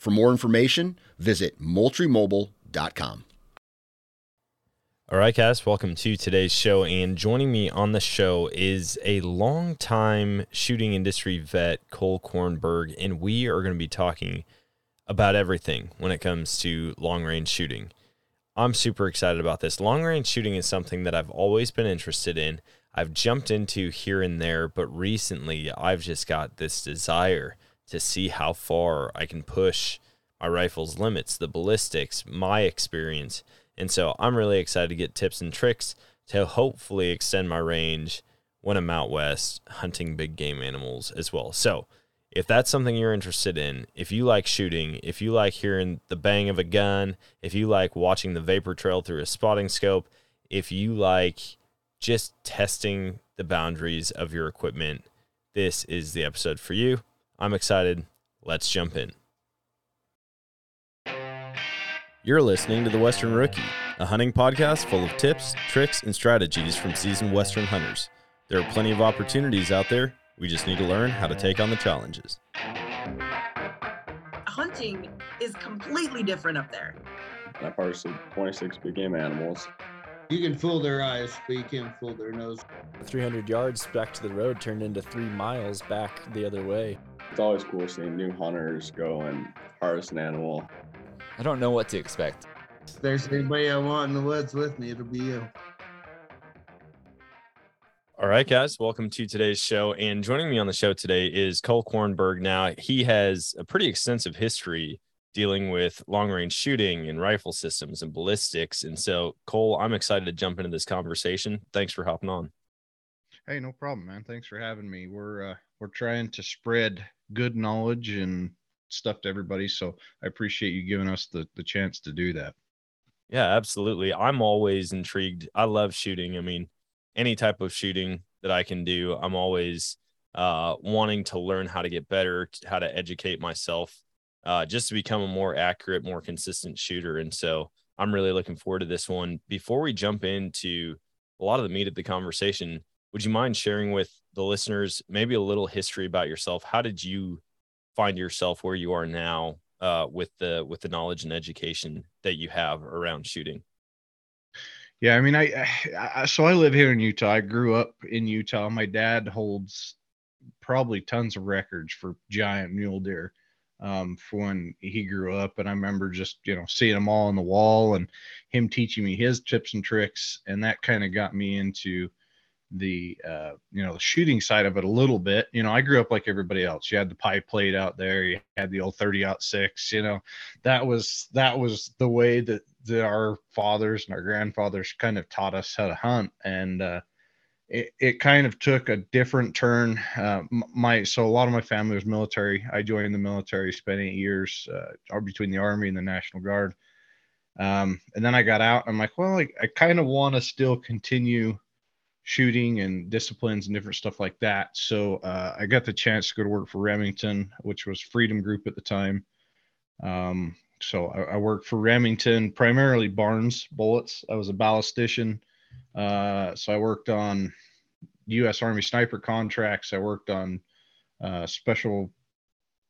For more information, visit moultriemobile.com. All right, guys, welcome to today's show. And joining me on the show is a longtime shooting industry vet, Cole Kornberg, and we are going to be talking about everything when it comes to long range shooting. I'm super excited about this. Long range shooting is something that I've always been interested in. I've jumped into here and there, but recently I've just got this desire to see how far I can push my rifle's limits, the ballistics, my experience. And so I'm really excited to get tips and tricks to hopefully extend my range when I'm out west hunting big game animals as well. So, if that's something you're interested in, if you like shooting, if you like hearing the bang of a gun, if you like watching the vapor trail through a spotting scope, if you like just testing the boundaries of your equipment, this is the episode for you. I'm excited. Let's jump in. You're listening to The Western Rookie, a hunting podcast full of tips, tricks, and strategies from seasoned Western hunters. There are plenty of opportunities out there. We just need to learn how to take on the challenges. Hunting is completely different up there. I've harvested 26 big game animals. You can fool their eyes, but you can't fool their nose. 300 yards back to the road turned into three miles back the other way. It's always cool seeing new hunters go and harvest an animal. I don't know what to expect. If there's anybody I want in the woods with me, it'll be you. All right, guys, welcome to today's show. And joining me on the show today is Cole Kornberg. Now, he has a pretty extensive history dealing with long range shooting and rifle systems and ballistics. And so, Cole, I'm excited to jump into this conversation. Thanks for hopping on. Hey, no problem, man. Thanks for having me. We're uh, we're trying to spread good knowledge and stuff to everybody. So I appreciate you giving us the the chance to do that. Yeah, absolutely. I'm always intrigued. I love shooting. I mean, any type of shooting that I can do, I'm always uh, wanting to learn how to get better, how to educate myself, uh, just to become a more accurate, more consistent shooter. And so I'm really looking forward to this one. Before we jump into a lot of the meat of the conversation, would you mind sharing with the listeners maybe a little history about yourself? How did you find yourself where you are now uh, with the with the knowledge and education that you have around shooting? Yeah, I mean, I, I so I live here in Utah. I grew up in Utah. My dad holds probably tons of records for giant mule deer um, for when he grew up. And I remember just, you know, seeing them all on the wall and him teaching me his tips and tricks. And that kind of got me into the uh, you know the shooting side of it a little bit. You know, I grew up like everybody else. You had the pie plate out there. You had the old thirty aught six. You know, that was that was the way that, that our fathers and our grandfathers kind of taught us how to hunt. And uh, it, it kind of took a different turn. Uh, my so a lot of my family was military. I joined the military, spent eight years uh, between the army and the National Guard. Um, and then I got out. I'm like, well, I, I kind of want to still continue shooting and disciplines and different stuff like that. So uh, I got the chance to go to work for Remington, which was Freedom Group at the time. Um, so I, I, worked for Remington, primarily Barnes bullets. I was a ballistician. Uh, so I worked on U.S. Army sniper contracts. I worked on uh, special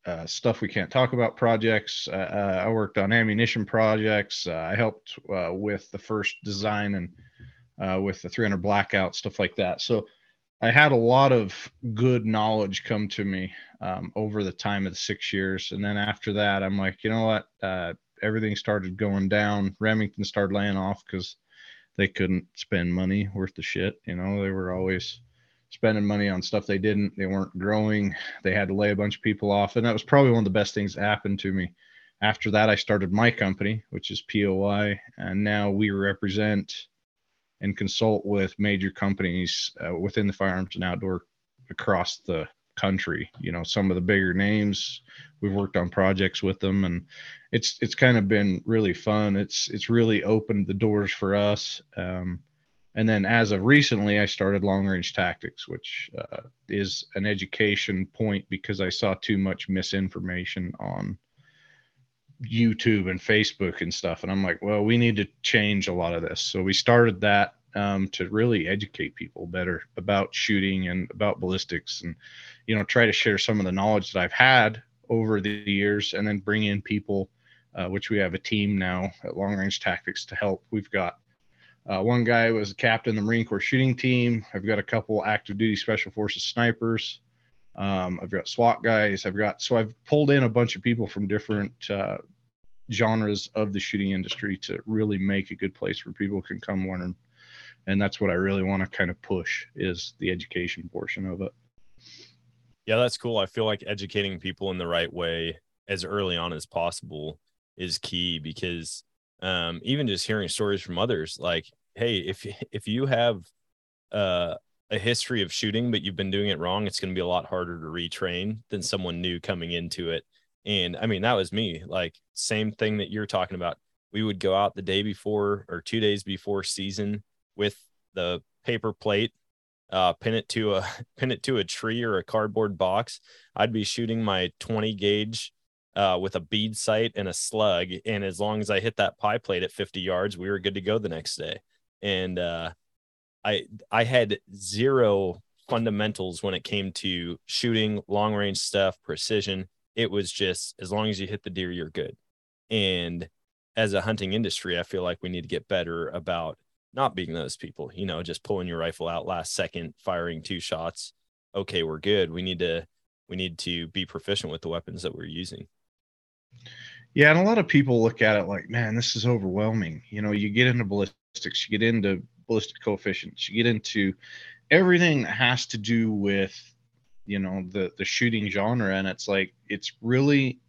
uh, stuff we can't talk about projects. Uh, uh, I worked on ammunition projects. Uh, I helped uh, with the first design and uh, with the 300 blackout stuff like that. So I had a lot of good knowledge come to me um, over the time of the six years, and then after that, I'm like, you know what? everything started going down. Remington started laying off because they couldn't spend money worth the shit. You know, they were always spending money on stuff they didn't. They weren't growing. They had to lay a bunch of people off. And that was probably one of the best things that happened to me. After that, I started my company, which is POI. And now we represent and consult with major companies uh, within the firearms and outdoor across the country. You know, some of the bigger names. We've worked on projects with them, and it's it's kind of been really fun. It's it's really opened the doors for us. Um, and then as of recently, I started long range tactics, which uh, is an education point because I saw too much misinformation on YouTube and Facebook and stuff. And I'm like, well, we need to change a lot of this. So we started that um, to really educate people better about shooting and about ballistics and, you know, try to share some of the knowledge that I've had over the years and then bring in people, uh, which we have a team now at Long Range Tactics to help. We've got uh, one guy was a captain of the Marine Corps shooting team. I've got a couple active duty special forces snipers. Um, I've got SWAT guys. I've got so I've pulled in a bunch of people from different uh, genres of the shooting industry to really make a good place where people can come learn. And that's what I really want to kind of push is the education portion of it. Yeah, that's cool. I feel like educating people in the right way as early on as possible is key because um, even just hearing stories from others like hey if if you have uh, a history of shooting but you've been doing it wrong it's going to be a lot harder to retrain than someone new coming into it and i mean that was me like same thing that you're talking about we would go out the day before or two days before season with the paper plate uh, pin it to a pin it to a tree or a cardboard box i'd be shooting my 20 gauge uh, with a bead sight and a slug. And as long as I hit that pie plate at 50 yards, we were good to go the next day. And uh, I I had zero fundamentals when it came to shooting, long range stuff, precision. It was just as long as you hit the deer, you're good. And as a hunting industry, I feel like we need to get better about not being those people, you know, just pulling your rifle out last second, firing two shots. Okay, we're good. We need to we need to be proficient with the weapons that we're using. Yeah, and a lot of people look at it like, man, this is overwhelming. You know, you get into ballistics, you get into ballistic coefficients, you get into everything that has to do with, you know, the the shooting genre, and it's like it's really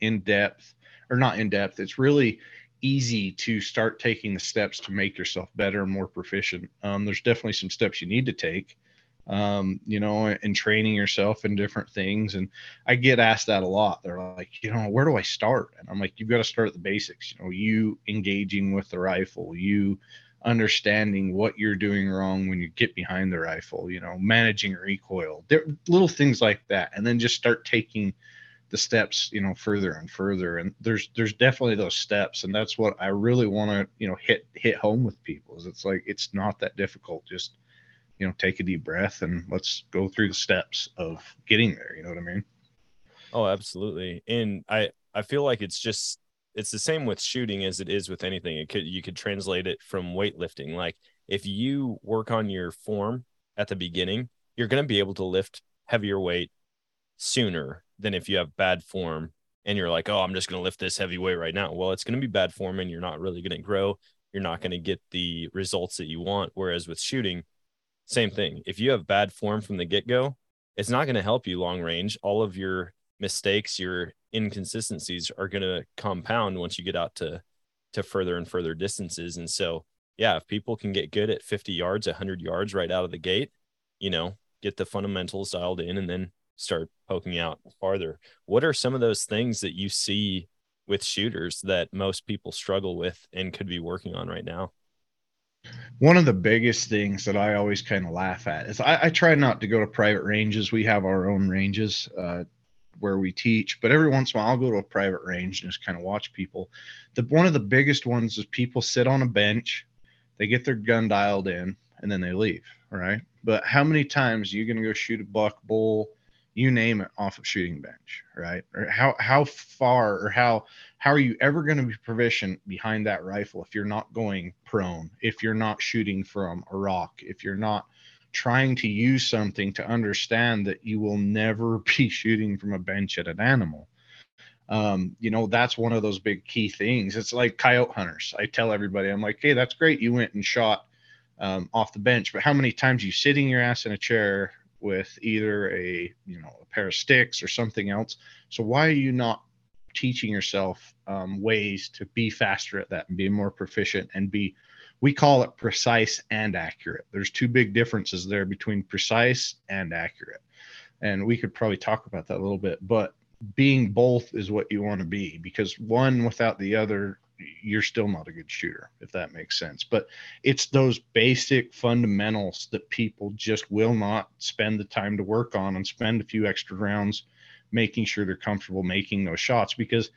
in depth, or not in depth. It's really easy to start taking the steps to make yourself better and more proficient. Um, there's definitely some steps you need to take, um, you know, and training yourself in different things. And I get asked that a lot. They're like, you know, where do I start? And I'm like, you've got to start at the basics. You know, you engaging with the rifle, you understanding what you're doing wrong when you get behind the rifle, you know, managing recoil, there, little things like that. And then just start taking the steps, you know, further and further. And there's there's definitely those steps. And that's what I really want to, you know, hit hit home with people is it's like it's not that difficult. Just you know take a deep breath and let's go through the steps of getting there you know what i mean oh absolutely and i i feel like it's just it's the same with shooting as it is with anything. It could you could translate it from weightlifting. Like if you work on your form at the beginning you're going to be able to lift heavier weight sooner than if you have bad form and you're like oh i'm just going to lift this heavy weight right now. Well it's going to be bad form and you're not really going to grow. You're not going to get the results that you want. Whereas with shooting same thing. If you have bad form from the get go, it's not going to help you long range. All of your mistakes, your inconsistencies are going to compound once you get out to to further and further distances. And so, yeah, if people can get good at 50 yards, 100 yards right out of the gate, you know, get the fundamentals dialed in and then start poking out farther. What are some of those things that you see with shooters that most people struggle with and could be working on right now? One of the biggest things that I always kind of laugh at is I, I, try not to go to private ranges. We have our own ranges uh, where we teach, but every once in a while I'll go to a private range and just kind of watch people. The one of the biggest ones is people sit on a bench, they get their gun dialed in, and then they leave. Right. But how many times are you going to go shoot a buck bull? you name it off of shooting bench right or how how far or how how are you ever going to be proficient behind that rifle if you're not going prone if you're not shooting from a rock if you're not trying to use something to understand that you will never be shooting from a bench at an animal. Um, you know that's one of those big key things. It's like coyote hunters. I tell everybody i'm like hey that's great. You went and shot um, off the bench but how many times you sitting your ass in a chair with either a you know a pair of sticks or something else? So why are you not teaching yourself um, ways to be faster at that and be more proficient and be we call it precise and accurate. There's two big differences there between precise and accurate. And we could probably talk about that a little bit but being both is what you want to be because one without the other you're still not a good shooter if that makes sense. But it's those basic fundamentals that people just will not spend the time to work on and spend a few extra rounds making sure they're comfortable making those shots because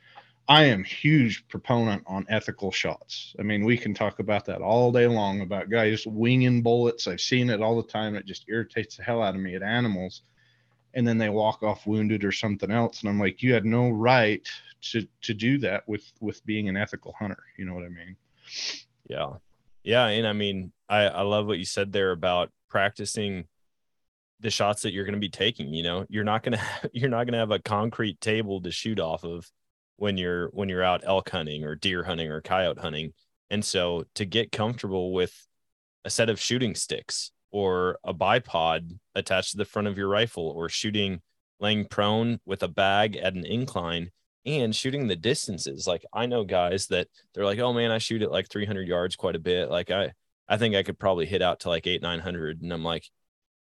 I am huge proponent on ethical shots. I mean, we can talk about that all day long about guys winging bullets. I've seen it all the time. It just irritates the hell out of me at animals. And then they walk off wounded or something else. And I'm like, you had no right to to do that with with being an ethical hunter. You know what I mean? Yeah. Yeah. And I mean, I, I love what you said there about practicing the shots that you're going to be taking you know you're not going to you're not going to have a concrete table to shoot off of when you're when you're out elk hunting or deer hunting or coyote hunting. And so to get comfortable with a set of shooting sticks or a bipod attached to the front of your rifle or shooting laying prone with a bag at an incline and shooting the distances. Like i know guys that they're like oh man i shoot at like 300 yards quite a bit. Like i i think i could probably hit out to like 8 900 and i'm like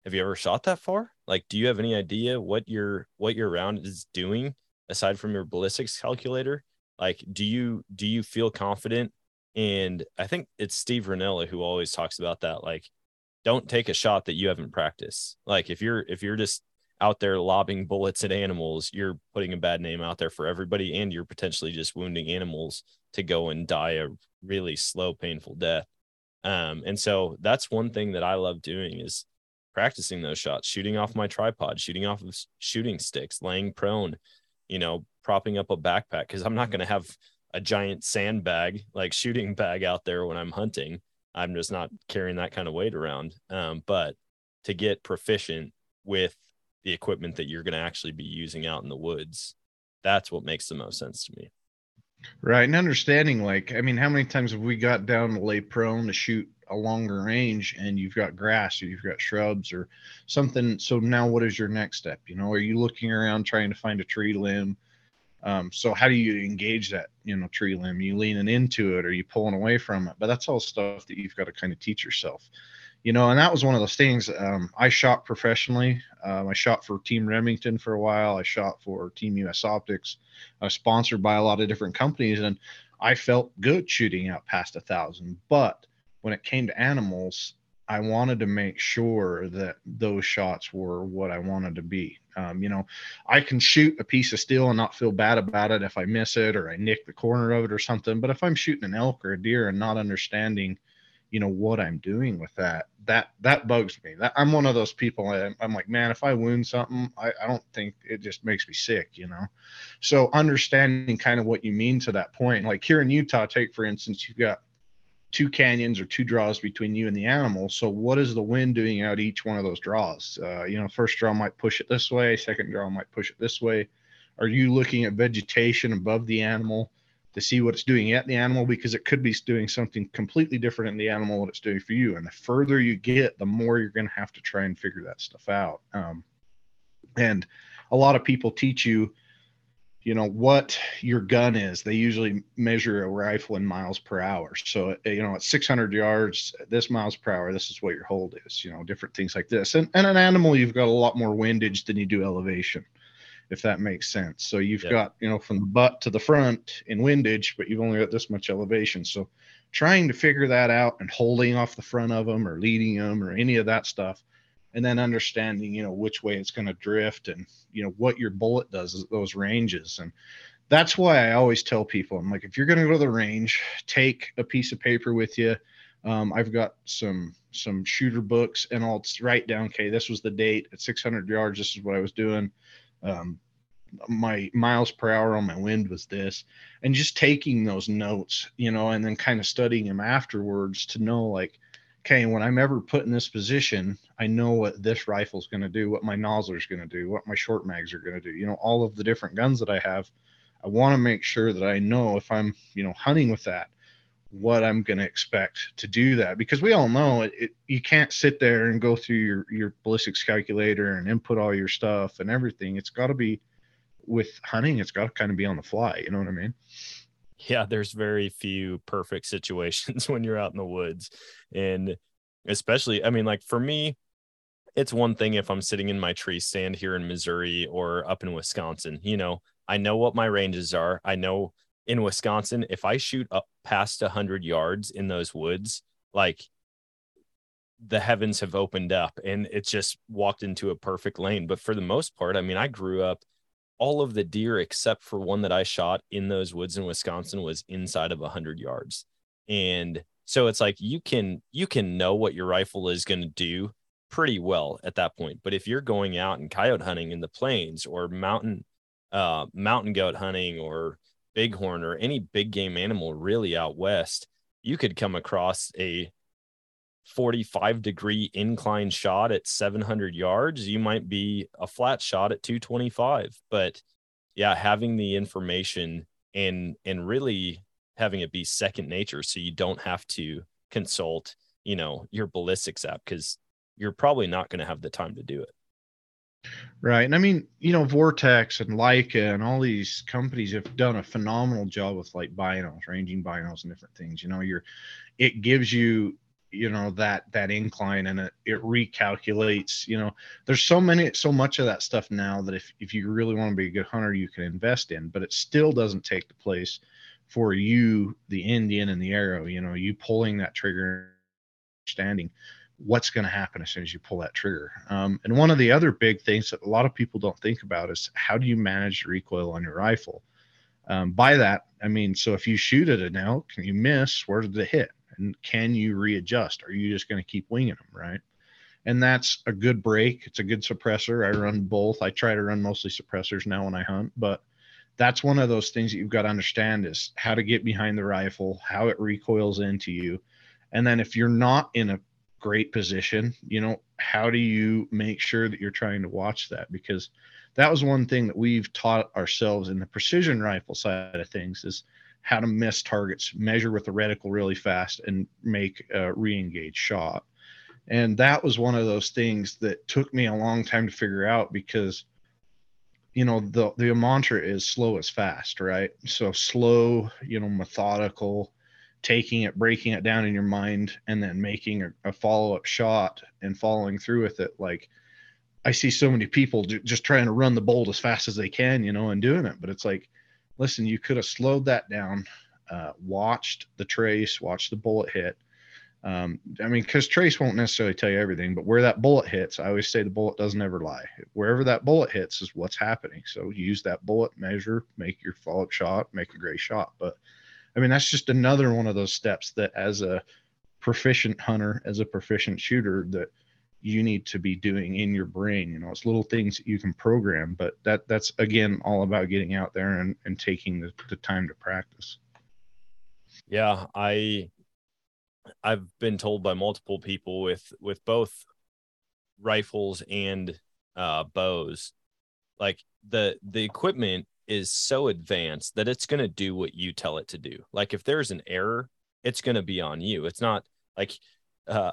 have you ever shot that far? Like, do you have any idea what your what your round is doing aside from your ballistics calculator? Like, do you do you feel confident? And I think it's Steve Rinella who always talks about that. Like, don't take a shot that you haven't practiced. Like, if you're if you're just out there lobbing bullets at animals, you're putting a bad name out there for everybody, and you're potentially just wounding animals to go and die a really slow, painful death. Um, and so that's one thing that I love doing is practicing those shots, shooting off my tripod, shooting off of shooting sticks, laying prone, you know, propping up a backpack because I'm not going to have a giant sandbag like shooting bag out there when I'm hunting. I'm just not carrying that kind of weight around. Um, but to get proficient with the equipment that you're going to actually be using out in the woods, that's what makes the most sense to me. Right. And understanding, like, I mean, how many times have we got down to lay prone to shoot a longer range and you've got grass or you've got shrubs or something. So now what is your next step? You know are you looking around trying to find a tree limb? Um, so how do you engage that you know tree limb? You leaning into it? Or you pulling away from it? But that's all stuff that you've got to kind of teach yourself you know and that was one of those things um, i shot professionally. Um, i shot for team remington for a while. I shot for team us optics i was sponsored by a lot of different companies. And i felt good shooting out past a thousand but when it came to animals, I wanted to make sure that those shots were what I wanted to be. Um, you know, I can shoot a piece of steel and not feel bad about it if I miss it or I nick the corner of it or something. But if I'm shooting an elk or a deer and not understanding, you know, what I'm doing with that, that that bugs me. That I'm one of those people. I, I'm like, man, if I wound something, I, I don't think it just makes me sick. You know, so understanding kind of what you mean to that point. Like here in Utah, take for instance, you've got two canyons or two draws between you and the animal. So what is the wind doing out each one of those draws? Uh, you know, first draw might push it this way, second draw might push it this way. Are you looking at vegetation above the animal to see what it's doing at the animal? Because it could be doing something completely different in the animal what it's doing for you. And the further you get, the more you're going to have to try and figure that stuff out. Um, and a lot of people teach you you know what your gun is they usually measure a rifle in miles per hour. So uh, you know at 600 yards this miles per hour this is what your hold is you know different things like this. And, and an animal you've got a lot more windage than you do elevation if that makes sense. So you've got you know from the butt to the front in windage but you've only got this much elevation. So trying to figure that out and holding off the front of them or leading them or any of that stuff and then understanding you know which way it's going to drift and you know what your bullet does those ranges and that's why i always tell people i'm like if you're going to go to the range take a piece of paper with you Um, I've got some some shooter books, and I'll write down. Okay, this was the date at 600 yards. This is what I was doing. Um, my miles per hour on my wind was this, and just taking those notes, you know, and then kind of studying them afterwards to know like, okay, when I'm ever put in this position, I know what this rifle's going to do, what my Nosler's going to do, what my short mags are going to do. You know, all of the different guns that I have. I want to make sure that I know if I'm, you know, hunting with that what I'm going to expect to do that because we all know it, it, you can't sit there and go through your your ballistics calculator and input all your stuff and everything. It's got to be with hunting. It's got to kind of be on the fly. You know what I mean? Yeah, there's very few perfect situations when you're out in the woods, and especially, I mean, like for me, it's one thing if I'm sitting in my tree stand here in Missouri or up in Wisconsin. You know, I know what my ranges are. I know in Wisconsin, if I shoot up past 100 yards in those woods, like the heavens have opened up and it's just walked into a perfect lane. But for the most part, I mean, I grew up all of the deer except for one that I shot in those woods in Wisconsin was inside of 100 yards. And so it's like you can you can know what your rifle is going to do pretty well at that point. But if you're going out and coyote hunting in the plains or mountain uh mountain goat hunting or bighorn or any big game animal really out west, you could come across a 45 degree incline shot at 700 yards. You might be a flat shot at 225. But yeah, having the information and and really having it be second nature so you don't have to consult, you know, your ballistics app because you're probably not going to have the time to do it. Right. And I mean, you know, Vortex and Leica and all these companies have done a phenomenal job with like binos, ranging binos and different things. You know, you're it gives you, you know, that that incline and it, it recalculates, you know, there's so many so much of that stuff now that if if you really want to be a good hunter, you can invest in, but it still doesn't take the place for you, the Indian and the arrow, you know, you pulling that trigger standing what's going to happen as soon as you pull that trigger. Um, and one of the other big things that a lot of people don't think about is how do you manage recoil on your rifle? Um, by that, I mean, so if you shoot at an elk and you miss, where did it hit? Can you readjust? Are you just going to keep winging them, right? And that's a good brake. It's a good suppressor. I run both. I try to run mostly suppressors now when I hunt, but that's one of those things that you've got to understand is how to get behind the rifle, how it recoils into you. And then if you're not in a great position you know how do you make sure that you're trying to watch that because that was one thing that we've taught ourselves in the precision rifle side of things is how to miss targets measure with the reticle really fast and make a re-engage shot and that was one of those things that took me a long time to figure out because you know the the mantra is slow is fast right so slow you know methodical taking it, breaking it down in your mind, and then making a, a follow up shot and following through with it. Like I see so many people just trying to run the bolt as fast as they can, you know, and doing it. But it's like, listen, you could have slowed that down, uh, watched the trace, watched the bullet hit. Um, I mean, because trace won't necessarily tell you everything, but where that bullet hits, I always say the bullet doesn't ever lie. Wherever that bullet hits is what's happening. So use that bullet, measure, make your follow up shot, make a great shot. But I mean, that's just another one of those steps that as a proficient hunter, as a proficient shooter, that you need to be doing in your brain. You know, it's little things that you can program, but that that's again all about getting out there and, and taking the, the time to practice. Yeah, I I've been told by multiple people with with both rifles and uh bows like the the equipment is so advanced that it's going to do what you tell it to do. Like if there's an error, it's going to be on you. It's not like uh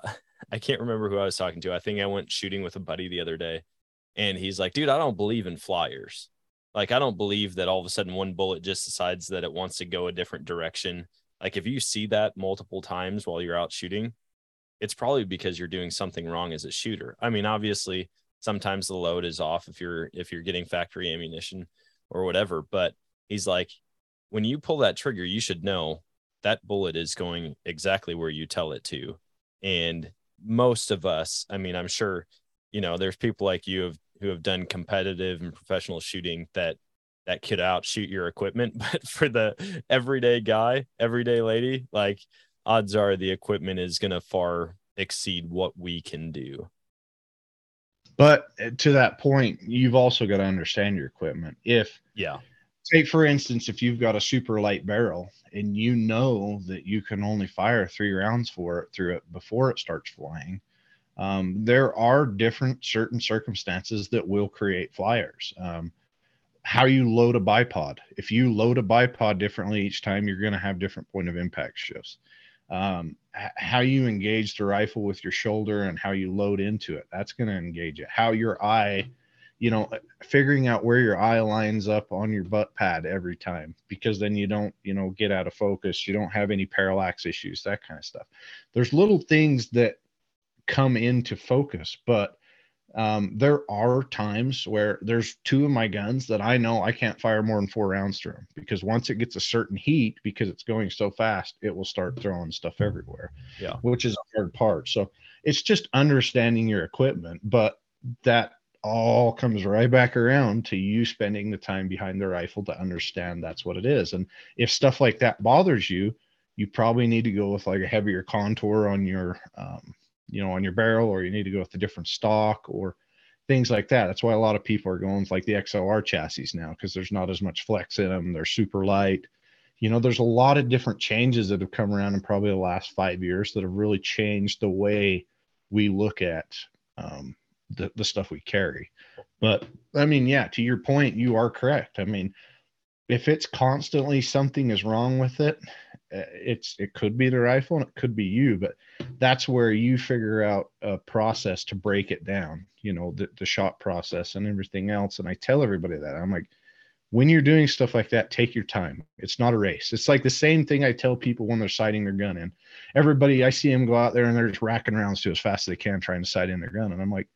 I can't remember who I was talking to. I think I went shooting with a buddy the other day and he's like, "Dude, I don't believe in flyers. Like I don't believe that all of a sudden one bullet just decides that it wants to go a different direction. Like if you see that multiple times while you're out shooting, it's probably because you're doing something wrong as a shooter. I mean, obviously, sometimes the load is off if you're if you're getting factory ammunition or whatever. But he's like, when you pull that trigger, you should know that bullet is going exactly where you tell it to. And most of us, I mean, I'm sure, you know, there's people like you have, who have done competitive and professional shooting that that could outshoot your equipment. But for the everyday guy, everyday lady, like odds are the equipment is going to far exceed what we can do. But uh, to that point, you've also got to understand your equipment. If Yeah. Take for instance, if you've got a super light barrel and you know that you can only fire three rounds for it through it before it starts flying, um, there are different certain circumstances that will create flyers. Um, how you load a bipod. If you load a bipod differently each time, you're going to have different point of impact shifts. Um, how you engage the rifle with your shoulder and how you load into it, that's going to engage it. How your eye, you know, figuring out where your eye lines up on your butt pad every time, because then you don't, you know, get out of focus. You don't have any parallax issues, that kind of stuff. There's little things that come into focus, but um, there are times where there's two of my guns that I know I can't fire more than four rounds through 'em because once it gets a certain heat, because it's going so fast, it will start throwing stuff everywhere. Yeah. Which is a hard part. So it's just understanding your equipment, but that all comes right back around to you spending the time behind the rifle to understand that's what it is. And if stuff like that bothers you, you probably need to go with like a heavier contour on your um, you know on your barrel or you need to go with a different stock or things like that. That's why a lot of people are going with like the xlr chassis now because there's not as much flex in them they're super light. You know there's a lot of different changes that have come around in probably the last five years that have really changed the way we look at um, the, the stuff we carry. But i mean yeah to your point you are correct. I mean if it's constantly something is wrong with it uh, it's it could be the rifle and it could be you but that's where you figure out a process to break it down you know the, the shot process and everything else. And i tell everybody that i'm like when you're doing stuff like that take your time. It's not a race. It's like the same thing i tell people when they're sighting their gun in. Everybody i see them go out there and they're just racking rounds to as fast as they can trying to sight in their gun. And i'm like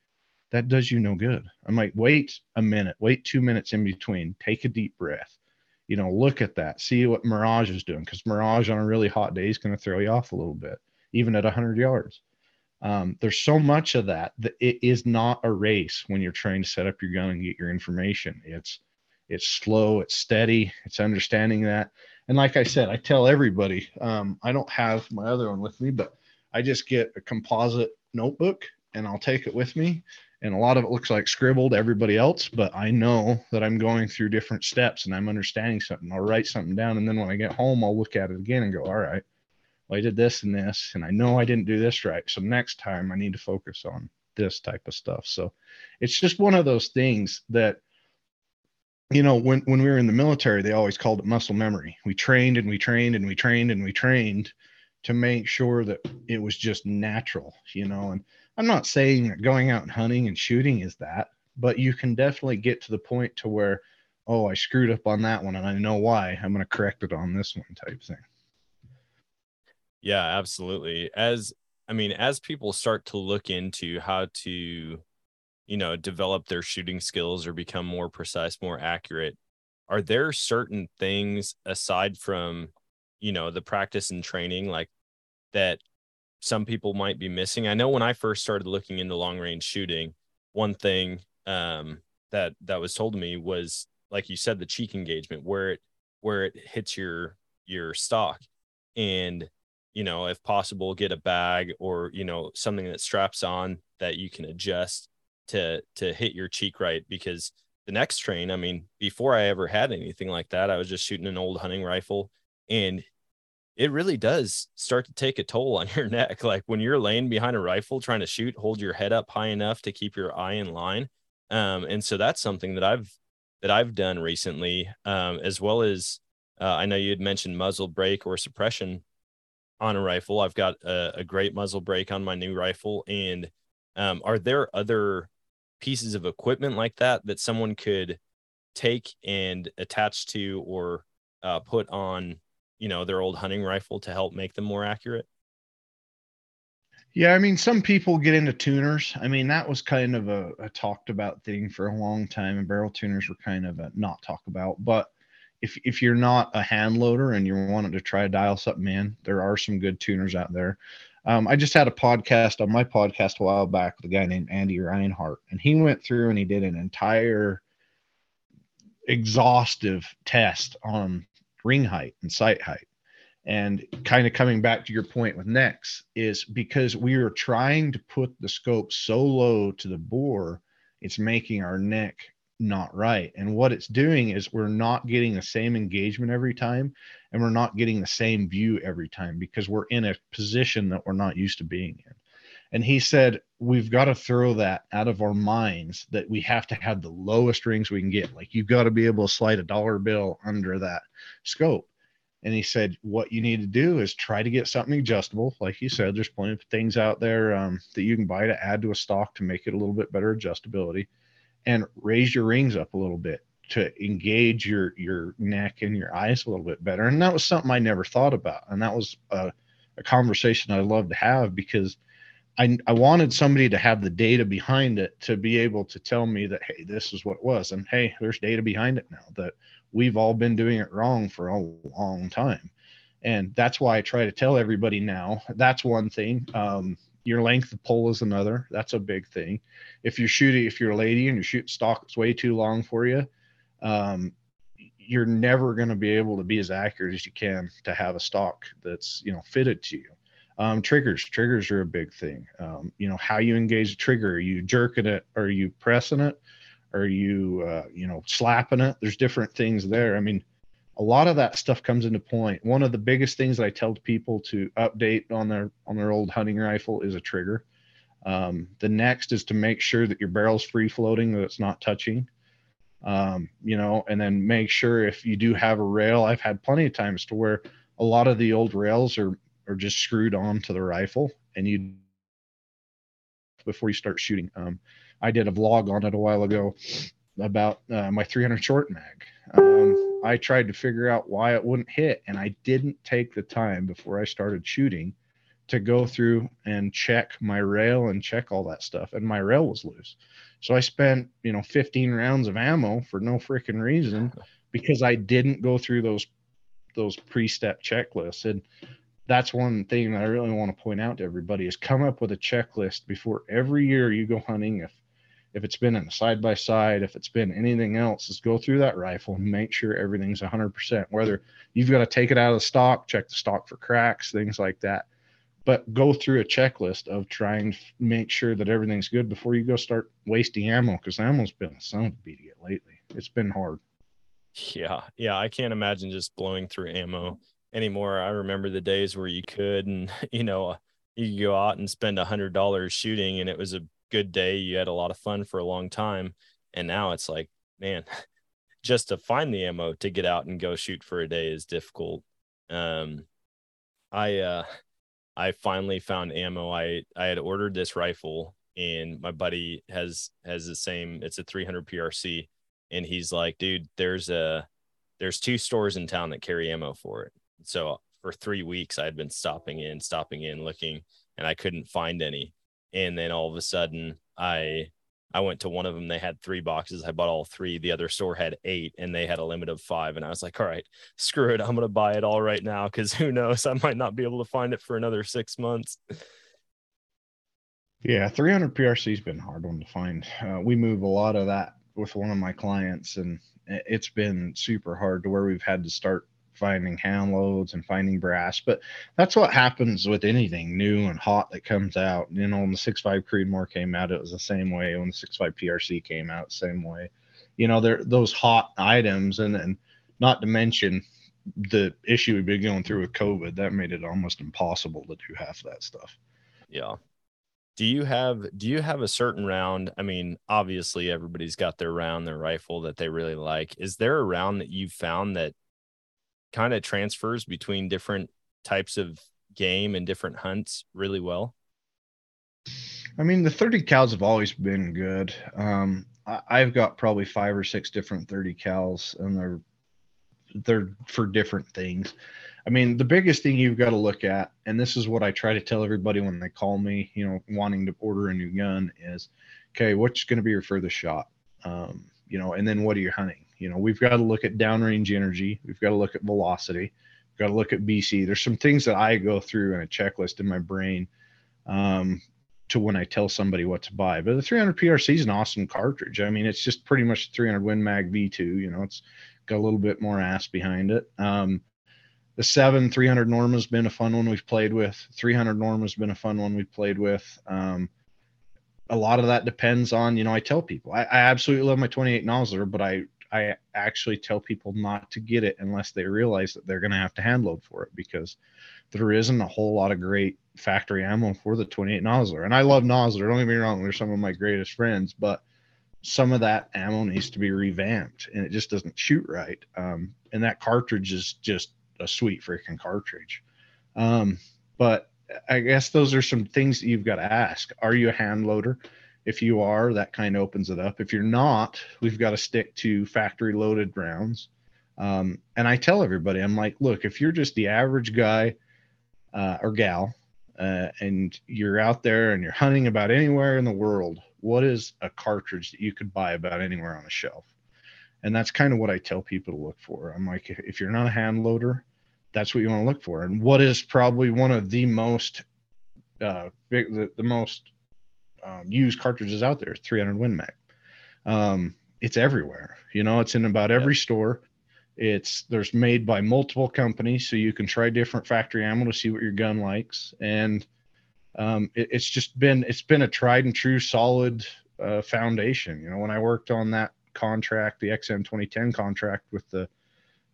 that does you no good i'm like wait a minute wait two minutes in between take a deep breath you know, look at that, see what Mirage is doing because Mirage on a really hot day is going to throw you off a little bit, even at 100 yards. Um, there's so much of that that it is not a race when you're trying to set up your gun and get your information. It's it's slow, it's steady, it's understanding that. And like I said, I tell everybody, um, I don't have my other one with me, but I just get a composite notebook and I'll take it with me and a lot of it looks like scribbled everybody else but i know that i'm going through different steps and i'm understanding something. I'll write something down and then when i get home i'll look at it again and go all right well i did this and this and i know i didn't do this right so next time i need to focus on this type of stuff. So it's just one of those things that you know when when we were in the military they always called it muscle memory. We trained and we trained and we trained and we trained to make sure that it was just natural you know and I'm not saying that going out and hunting and shooting is that, but you can definitely get to the point to where, oh, I screwed up on that one and I know why. I'm going to correct it on this one type thing. Yeah, absolutely. As I mean, as people start to look into how to, you know, develop their shooting skills or become more precise, more accurate, are there certain things aside from, you know, the practice and training like that some people might be missing? I know when I first started looking into long range shooting, one thing um, that that was told to me was like you said, the cheek engagement where it where it hits your your stock and you know if possible get a bag or you know something that straps on that you can adjust to to hit your cheek right because the next train i mean before i ever had anything like that i was just shooting an old hunting rifle and it really does start to take a toll on your neck. Like when you're laying behind a rifle trying to shoot hold your head up high enough to keep your eye in line. Um, and so that's something that i've that i've done recently um, as well as uh, i know you had mentioned muzzle brake or suppression on a rifle. I've got a, a great muzzle brake on my new rifle. And um, are there other pieces of equipment like that that someone could take and attach to or uh, put on you know their old hunting rifle to help make them more accurate Yeah, I mean, some people get into tuners. I mean, that was kind of a, a talked about thing for a long time, and barrel tuners were kind of a not talk about. But if if you're not a hand loader and you're wanting to try to dial something in, there are some good tuners out there. Um, I just had a podcast on my podcast a while back with a guy named Andy Reinhart, and he went through and he did an entire exhaustive test on ring height and sight height. And kind of coming back to your point with necks is because we are trying to put the scope so low to the bore, it's making our neck not right. And what it's doing is we're not getting the same engagement every time and we're not getting the same view every time because we're in a position that we're not used to being in. And he said, we've got to throw that out of our minds that we have to have the lowest rings we can get. Like you've got to be able to slide a dollar bill under that scope. And he said, what you need to do is try to get something adjustable. Like you said, there's plenty of things out there um, that you can buy to add to a stock to make it a little bit better adjustability and raise your rings up a little bit to engage your your neck and your eyes a little bit better. And that was something I never thought about. And that was a, a conversation I love to have because I, I wanted somebody to have the data behind it to be able to tell me that hey this is what it was and hey there's data behind it now that we've all been doing it wrong for a long time and that's why i try to tell everybody now that's one thing um, your length of pull is another. That's a big thing. If you're shooting, if you're a lady and you're shooting stock it's way too long for you, um, you're never going to be able to be as accurate as you can to have a stock that's you know fitted to you. Um, triggers, triggers are a big thing. Um, you know how you engage a trigger. Are you jerking it? Are you pressing it? Are you uh, you know slapping it? There's different things there. I mean, a lot of that stuff comes into point. One of the biggest things that I tell people to update on their on their old hunting rifle is a trigger. Um, the next is to make sure that your barrel's free floating, that it's not touching. Um, you know, and then make sure if you do have a rail. I've had plenty of times to where a lot of the old rails are are just screwed on to the rifle, and you before you start shooting. Um, I did a vlog on it a while ago about uh, my 300 short mag. Um, I tried to figure out why it wouldn't hit, and I didn't take the time before I started shooting to go through and check my rail and check all that stuff. And my rail was loose. So I spent, you know, 15 rounds of ammo for no freaking reason because I didn't go through those those pre-step checklists. And that's one thing that I really want to point out to everybody is come up with a checklist before every year you go hunting. If if it's been in a side by side, if it's been anything else, is go through that rifle and make sure everything's 100%. Whether you've got to take it out of the stock, check the stock for cracks, things like that. But go through a checklist of trying to make sure that everything's good before you go start wasting ammo because ammo's been a son of a beat to get lately. It's been hard. Yeah. Yeah. I can't imagine just blowing through ammo anymore. I remember the days where you could, and, you know, you go out and spend a hundred dollars shooting and it was a good day. You had a lot of fun for a long time. And now it's like, man, just to find the ammo to get out and go shoot for a day is difficult. Um, I, uh, I finally found ammo. I, I had ordered this rifle and my buddy has, has the same, it's a 300 PRC. And he's like, dude, there's a, there's two stores in town that carry ammo for it. So for three weeks, I had been stopping in, stopping in, looking, and I couldn't find any. And then all of a sudden i i went to one of them. They had three boxes. I bought all three. The other store had eight and they had a limit of five. And i was like all right screw it. I'm gonna buy it all right now because who knows? I might not be able to find it for another six months. Yeah 300 prc has been hard one to find. Uh, we move a lot of that with one of my clients and it's been super hard to where we've had to start finding hand loads and finding brass. But that's what happens with anything new and hot that comes out. You know, when the 6.5 Creedmoor came out, it was the same way. When the 6.5 PRC came out, same way. You know, they're those hot items, and then not to mention the issue we've been going through with COVID, that made it almost impossible to do half that stuff. Yeah. Do you have do you have a certain round? I mean, obviously everybody's got their round, their rifle that they really like. Is there a round that you found that kind of transfers between different types of game and different hunts really well? I mean, the 30 cals have always been good. Um, I, have got probably five or six different 30 cals, and they're they're for different things. I mean, the biggest thing you've got to look at, and this is what I try to tell everybody when they call me, you know, wanting to order a new gun, is okay, what's going to be your furthest shot? Um, you know, and then what are you hunting? You know, we've got to look at downrange energy. We've got to look at velocity. We've got to look at BC. There's some things that I go through in a checklist in my brain um, to when I tell somebody what to buy. But the 300 PRC is an awesome cartridge. I mean, it's just pretty much 300 Win Mag V2. You know, it's got a little bit more ass behind it. Um, the seven 300 Norma's been a fun one we've played with. 300 Norma's been a fun one we've played with. Um, a lot of that depends on, you know, I tell people I, I absolutely love my 28 Nosler, but I I actually tell people not to get it unless they realize that they're going to have to hand load for it because there isn't a whole lot of great factory ammo for the 28 Nosler. And I love Nosler. Don't get me wrong; they're some of my greatest friends, but some of that ammo needs to be revamped, and it just doesn't shoot right. Um, and that cartridge is just a sweet freaking cartridge. Um, but I guess those are some things that you've got to ask. Are you a hand loader? If you are, that kind of opens it up. If you're not, we've got to stick to factory loaded rounds. Um, and I tell everybody, I'm like, look, if you're just the average guy uh, or gal, uh, and you're out there and you're hunting about anywhere in the world, what is a cartridge that you could buy about anywhere on a shelf? And that's kind of what I tell people to look for. I'm like, if you're not a hand loader, that's what you want to look for. And what is probably one of the most uh, big, the, the most um, used cartridges out there 300 Win Mag. Um, it's everywhere. You know, it's in about every store. It's there's made by multiple companies, so you can try different factory ammo to see what your gun likes. And um, it, it's just been it's been a tried and true solid uh, foundation. You know, when I worked on that contract, the XM 2010 contract with the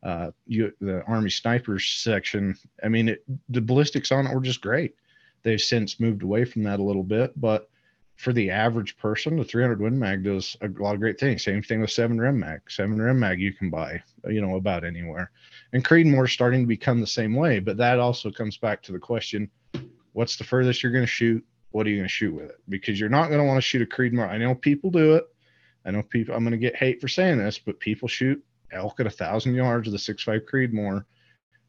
uh, you, the Army snipers section. I mean, it, the ballistics on it were just great. They've since moved away from that a little bit, but for the average person, the 300 Win Mag does a lot of great things. Same thing with 7 Rem Mag. 7 Rem Mag you can buy, you know, about anywhere. And Creedmoor starting to become the same way, but that also comes back to the question what's the furthest you're going to shoot? What are you going to shoot with it? Because you're not going to want to shoot a Creedmoor. I know people do it. I know people, I'm going to get hate for saying this, but people shoot elk at a thousand yards with a 6.5 Creedmoor,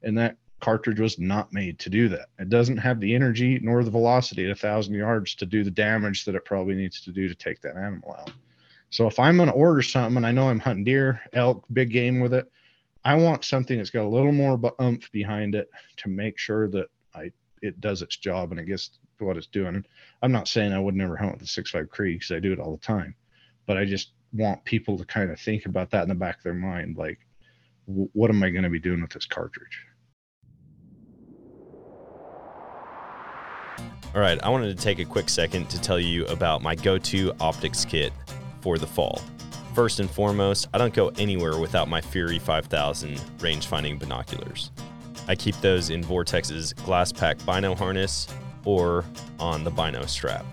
and that cartridge was not made to do that. It doesn't have the energy nor the velocity at a thousand yards to do the damage that it probably needs to do to take that animal out. So if I'm going to order something and I know I'm hunting deer, elk, big game with it, I want something that's got a little more oomph behind it to make sure that I it does its job and it gets what it's doing. I'm not saying I would never hunt with a 6.5 Creed because I do it all the time, but I just want people to kind of think about that in the back of their mind like what am i going to be doing with this cartridge all right i wanted to take a quick second to tell you about my go-to optics kit for the fall. First and foremost i don't go anywhere without my fury 5000 range finding binoculars. I keep those in vortex's GlassPak bino harness or on the bino strap.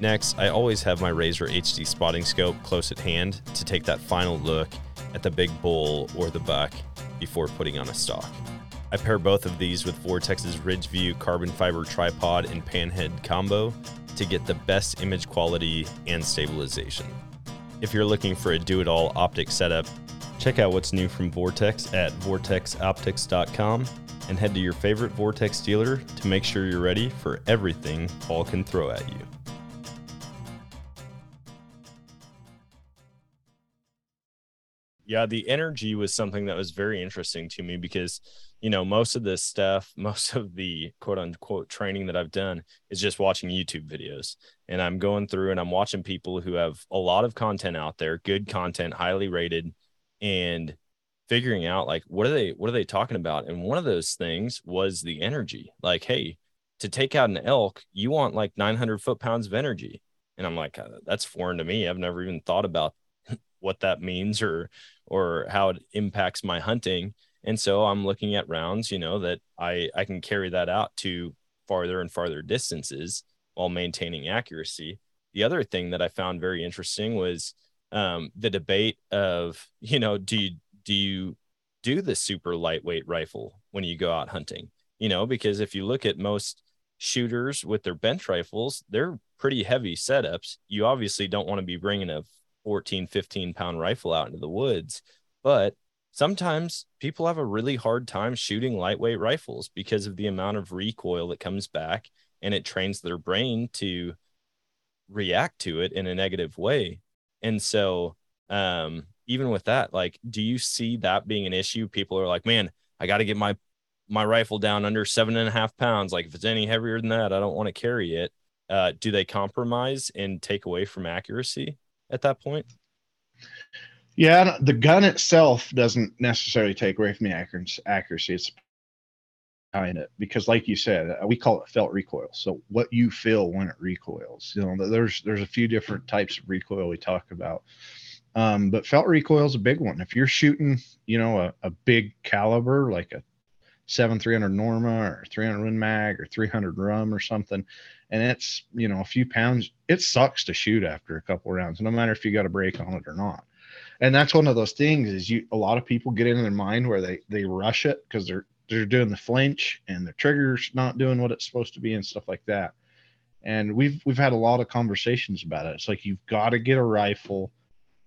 Next, I always have my Razor HD spotting scope close at hand to take that final look at the big bull or the buck before putting on a stock. I pair both of these with Vortex's Ridgeview carbon fiber tripod and panhead combo to get the best image quality and stabilization. If you're looking for a do it all optic setup, check out what's new from Vortex at vortexoptics.com and head to your favorite Vortex dealer to make sure you're ready for everything fall can throw at you. yeah, the energy was something that was very interesting to me because, you know, most of this stuff, most of the quote unquote training that I've done is just watching YouTube videos. And I'm going through and I'm watching people who have a lot of content out there, good content, highly rated, and figuring out like what are they what are they talking about? And one of those things was the energy. Like, hey, to take out an elk, you want like 900 foot pounds of energy. And I'm like, uh, that's foreign to me. I've never even thought about what that means or or how it impacts my hunting and so i'm looking at rounds you know that i i can carry that out to farther and farther distances while maintaining accuracy the other thing that i found very interesting was um, the debate of you know do you do you do the super lightweight rifle when you go out hunting you know because if you look at most shooters with their bench rifles they're pretty heavy setups you obviously don't want to be bringing a 14, 15 pound rifle out into the woods. But sometimes people have a really hard time shooting lightweight rifles because of the amount of recoil that comes back and it trains their brain to react to it in a negative way. And so, um, even with that, like, do you see that being an issue? People are like, man, I got to get my my rifle down under seven and a half pounds. Like, if it's any heavier than that, I don't want to carry it. Uh, do they compromise and take away from accuracy? at that point? Yeah, the gun itself doesn't necessarily take away from the accuracy. It's behind it because like you said uh, we call it felt recoil so what you feel when it recoils you know there's there's a few different types of recoil we talk about um, but felt recoil is a big one if you're shooting you know a, a big caliber like a 7300 norma or 300 win mag or 300 rum or something and it's you know a few pounds it sucks to shoot after a couple rounds no matter if you got a brake on it or not and that's one of those things is you a lot of people get in their mind where they they rush it because they're they're doing the flinch and the trigger's not doing what it's supposed to be and stuff like that. And we've we've had a lot of conversations about it. It's like you've got to get a rifle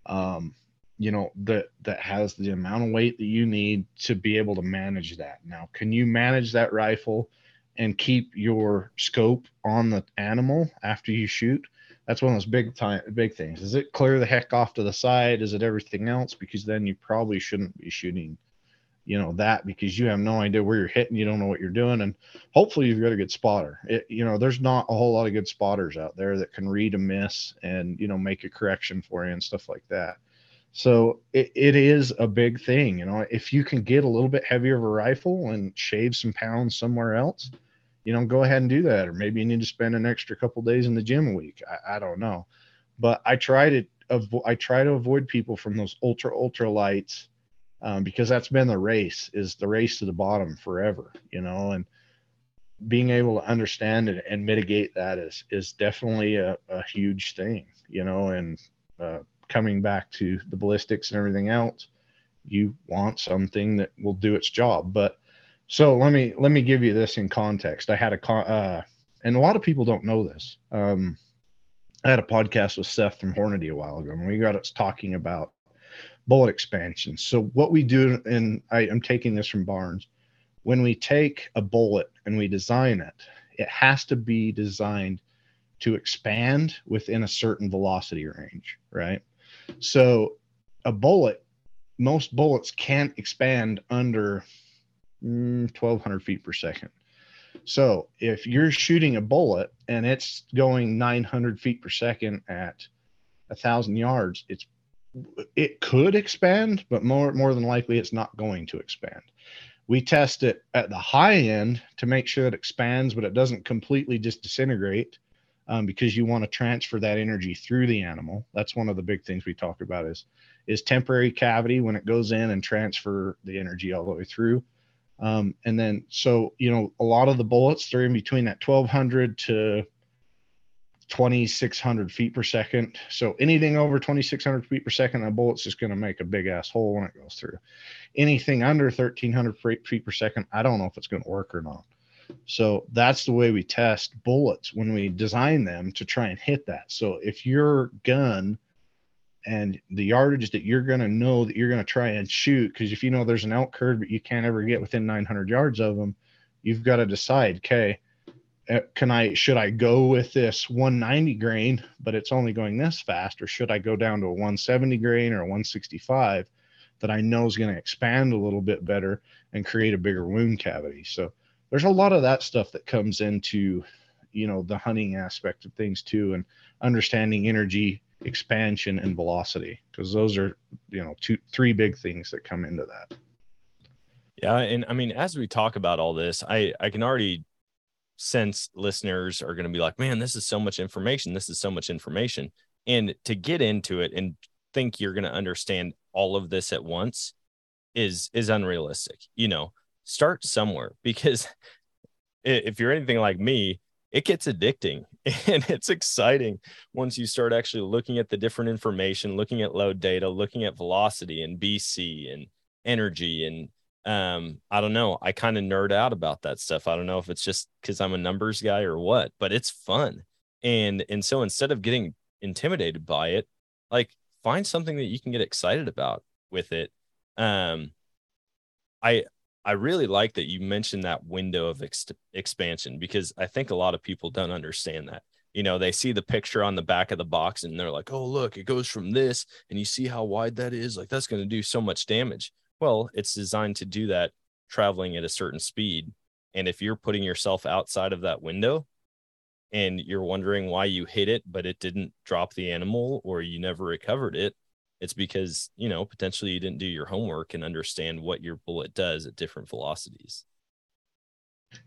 um you know that that has the amount of weight that you need to be able to manage that. Now can you manage that rifle and keep your scope on the animal after you shoot that's one of those big time big things. Is it clear the heck off to the side? Is it everything else? Because then you probably shouldn't be shooting you know that because you have no idea where you're hitting. You don't know what you're doing. And hopefully you've got a good spotter. It, you know there's not a whole lot of good spotters out there that can read a miss and you know make a correction for you and stuff like that. So it, it is a big thing you know. If you can get a little bit heavier of a rifle and shave some pounds somewhere else you know go ahead and do that or maybe you need to spend an extra couple days in the gym a week. I, I don't know. But i try to i try to avoid people from those ultra ultra lights um, because that's been the race is the race to the bottom forever you know and being able to understand and, and mitigate that is is definitely a, a huge thing you know and uh, coming back to the ballistics and everything else you want something that will do its job. But so let me let me give you this in context i had a con uh, and a lot of people don't know this um, i had a podcast with seth from hornady a while ago and we got us talking about bullet expansion. So what we do, and I, I'm taking this from Barnes, when we take a bullet and we design it, it has to be designed to expand within a certain velocity range, right? So a bullet, most bullets can't expand under mm, 1200 feet per second. So if you're shooting a bullet and it's going 900 feet per second at a thousand yards, it's it could expand, but more more than likely it's not going to expand. We test it at the high end to make sure it expands, but it doesn't completely just disintegrate um, because you want to transfer that energy through the animal. That's one of the big things we talk about is is temporary cavity when it goes in and transfer the energy all the way through. Um, and then so you know a lot of the bullets they're in between that 1200 to 2600 feet per second. So anything over 2600 feet per second, a bullet's just going to make a big ass hole when it goes through. Anything under 1300 feet per second, I don't know if it's going to work or not. So that's the way we test bullets when we design them to try and hit that. So if your gun and the yardage that you're going to know that you're going to try and shoot, because if you know there's an elk herd, but you can't ever get within 900 yards of them, you've got to decide, okay, uh, can I should I go with this 190 grain, but it's only going this fast, or should I go down to a 170 grain or a 165 that I know is going to expand a little bit better and create a bigger wound cavity? So there's a lot of that stuff that comes into you know the hunting aspect of things too, and understanding energy expansion and velocity because those are you know two three big things that come into that. Yeah, and I mean, as we talk about all this, I I can already sense listeners are going to be like, man, this is so much information. This is so much information. And to get into it and think you're going to understand all of this at once is is unrealistic. You know, start somewhere because if you're anything like me, it gets addicting and it's exciting once you start actually looking at the different information, looking at load data, looking at velocity and BC and energy and um i don't know i kind of nerd out about that stuff. I don't know if it's just because i'm a numbers guy or what but it's fun. And and so instead of getting intimidated by it like find something that you can get excited about with it. Um i i really like that you mentioned that window of ex- expansion because i think a lot of people don't understand that you know they see the picture on the back of the box and they're like oh look it goes from this and you see how wide that is like that's going to do so much damage well, it's designed to do that traveling at a certain speed. And if you're putting yourself outside of that window and you're wondering why you hit it, but it didn't drop the animal or you never recovered it, it's because, you know, potentially you didn't do your homework and understand what your bullet does at different velocities.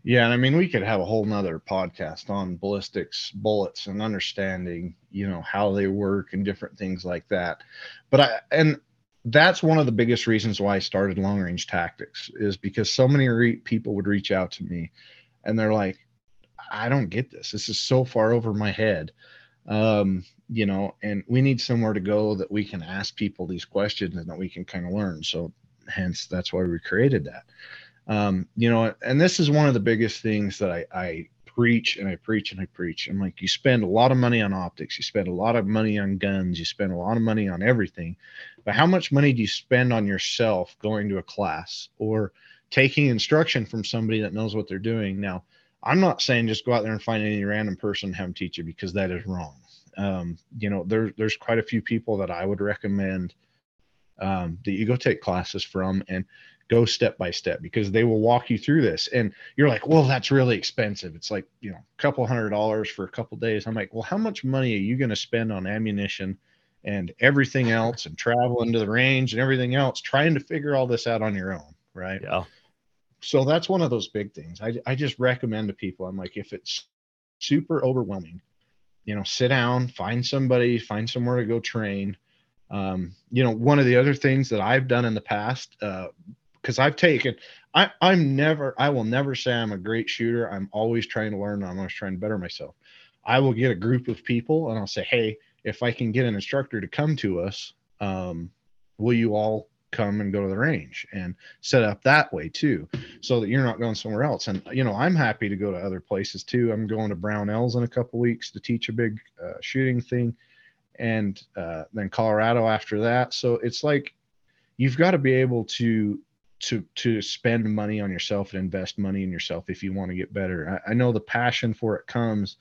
Yeah, and I mean we could have a whole nother podcast on ballistics, bullets, and understanding, you know, how they work and different things like that. But I and that's one of the biggest reasons why I started long range tactics is because so many re- people would reach out to me and they're like, I don't get this. This is so far over my head. Um, you know, and we need somewhere to go that we can ask people these questions and that we can kind of learn. So hence that's why we created that. Um, you know, and this is one of the biggest things that I, I preach and I preach and I preach. I'm like, you spend a lot of money on optics, you spend a lot of money on guns, you spend a lot of money on everything. But how much money do you spend on yourself going to a class or taking instruction from somebody that knows what they're doing? Now, I'm not saying just go out there and find any random person and have them teach you because that is wrong. Um, you know, there, there's quite a few people that I would recommend um, that you go take classes from and go step by step because they will walk you through this. And you're like, well, that's really expensive. It's like, you know, a couple hundred dollars for a couple days. I'm like, well, how much money are you going to spend on ammunition and everything else and traveling to the range and everything else, trying to figure all this out on your own? Right. Yeah. So that's one of those big things. I, I just recommend to people, I'm like, if it's super overwhelming, you know, sit down, find somebody, find somewhere to go train. Um, you know, one of the other things that I've done in the past, uh, because I've taken, I, I'm never, I will never say I'm a great shooter. I'm always trying to learn. I'm always trying to better myself. I will get a group of people and I'll say, hey, if I can get an instructor to come to us, um, will you all come and go to the range and set up that way too, so that you're not going somewhere else. And you know, I'm happy to go to other places too. I'm going to Brownells in a couple weeks to teach a big uh, shooting thing, and uh, then Colorado after that. So it's like you've got to be able to to to spend money on yourself and invest money in yourself if you want to get better. I, I know the passion for it comes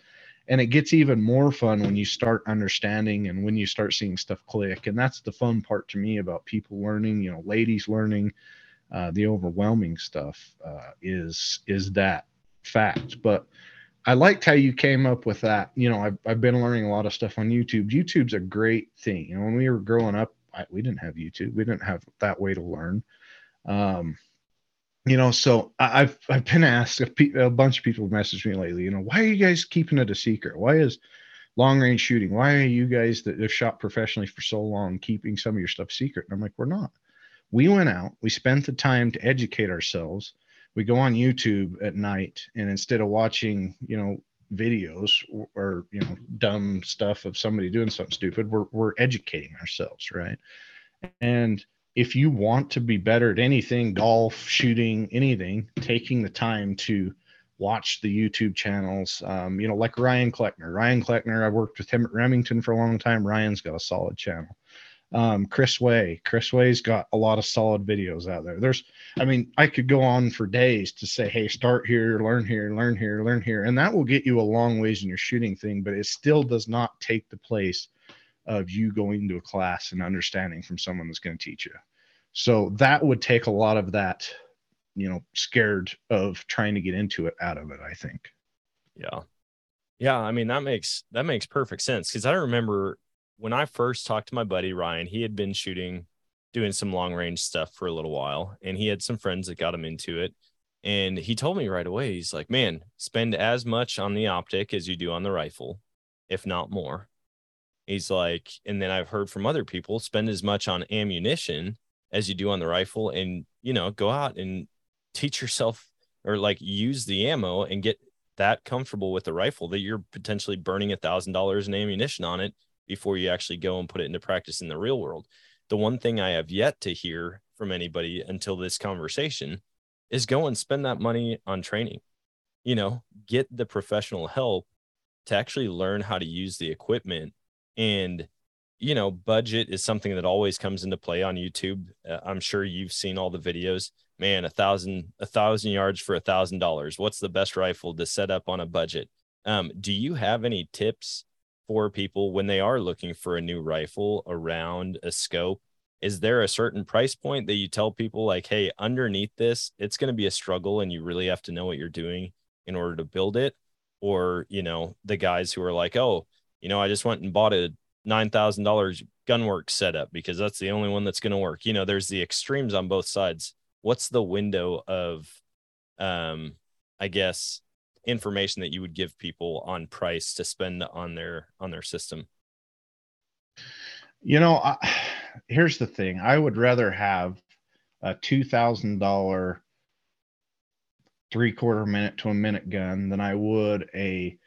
and it gets even more fun when you start understanding and when you start seeing stuff click. And that's the fun part to me about people learning you know ladies learning uh, the overwhelming stuff uh, is is that fact. But i liked how you came up with that. You know I've, I've been learning a lot of stuff on youtube. Youtube's a great thing. You know when we were growing up I, we didn't have youtube. We didn't have that way to learn. Um, you know, so I've I've been asked a, pe- a bunch of people have messaged me lately. You know, why are you guys keeping it a secret? Why is long range shooting? Why are you guys that have shot professionally for so long keeping some of your stuff secret? And I'm like, we're not. We went out, we spent the time to educate ourselves. We go on YouTube at night, and instead of watching, you know, videos or, or you know, dumb stuff of somebody doing something stupid, we're we're educating ourselves, right? And if you want to be better at anything, golf, shooting, anything, taking the time to watch the YouTube channels, um, you know, like Ryan Kleckner. Ryan Kleckner, I worked with him at Remington for a long time. Ryan's got a solid channel. Um, Chris Way, Chris Way's got a lot of solid videos out there. There's, I mean, I could go on for days to say, hey, start here, learn here, learn here, learn here, and that will get you a long ways in your shooting thing. But it still does not take the place of you going to a class and understanding from someone that's going to teach you. So that would take a lot of that, you know, scared of trying to get into it out of it, I think. Yeah. Yeah, I mean that makes that makes perfect sense cuz I remember when I first talked to my buddy Ryan, he had been shooting doing some long range stuff for a little while and he had some friends that got him into it and he told me right away he's like, "Man, spend as much on the optic as you do on the rifle, if not more." He's like, and then I've heard from other people spend as much on ammunition as you do on the rifle and you know go out and teach yourself or like use the ammo and get that comfortable with the rifle that you're potentially burning a thousand dollars in ammunition on it before you actually go and put it into practice in the real world. The one thing i have yet to hear from anybody until this conversation is go and spend that money on training. You know get the professional help to actually learn how to use the equipment and you know, budget is something that always comes into play on YouTube. Uh, I'm sure you've seen all the videos. Man, a thousand, a thousand yards for a thousand dollars. What's the best rifle to set up on a budget? Um, do you have any tips for people when they are looking for a new rifle around a scope? Is there a certain price point that you tell people like, hey, underneath this, it's going to be a struggle and you really have to know what you're doing in order to build it? Or, you know, the guys who are like, oh, you know, I just went and bought a nine thousand dollars Gunwerks setup because that's the only one that's going to work. You know, there's the extremes on both sides. What's the window of um I guess, information that you would give people on price to spend on their on their system? You know, I, here's the thing. I would rather have a two thousand dollar three quarter minute to a minute gun than I would a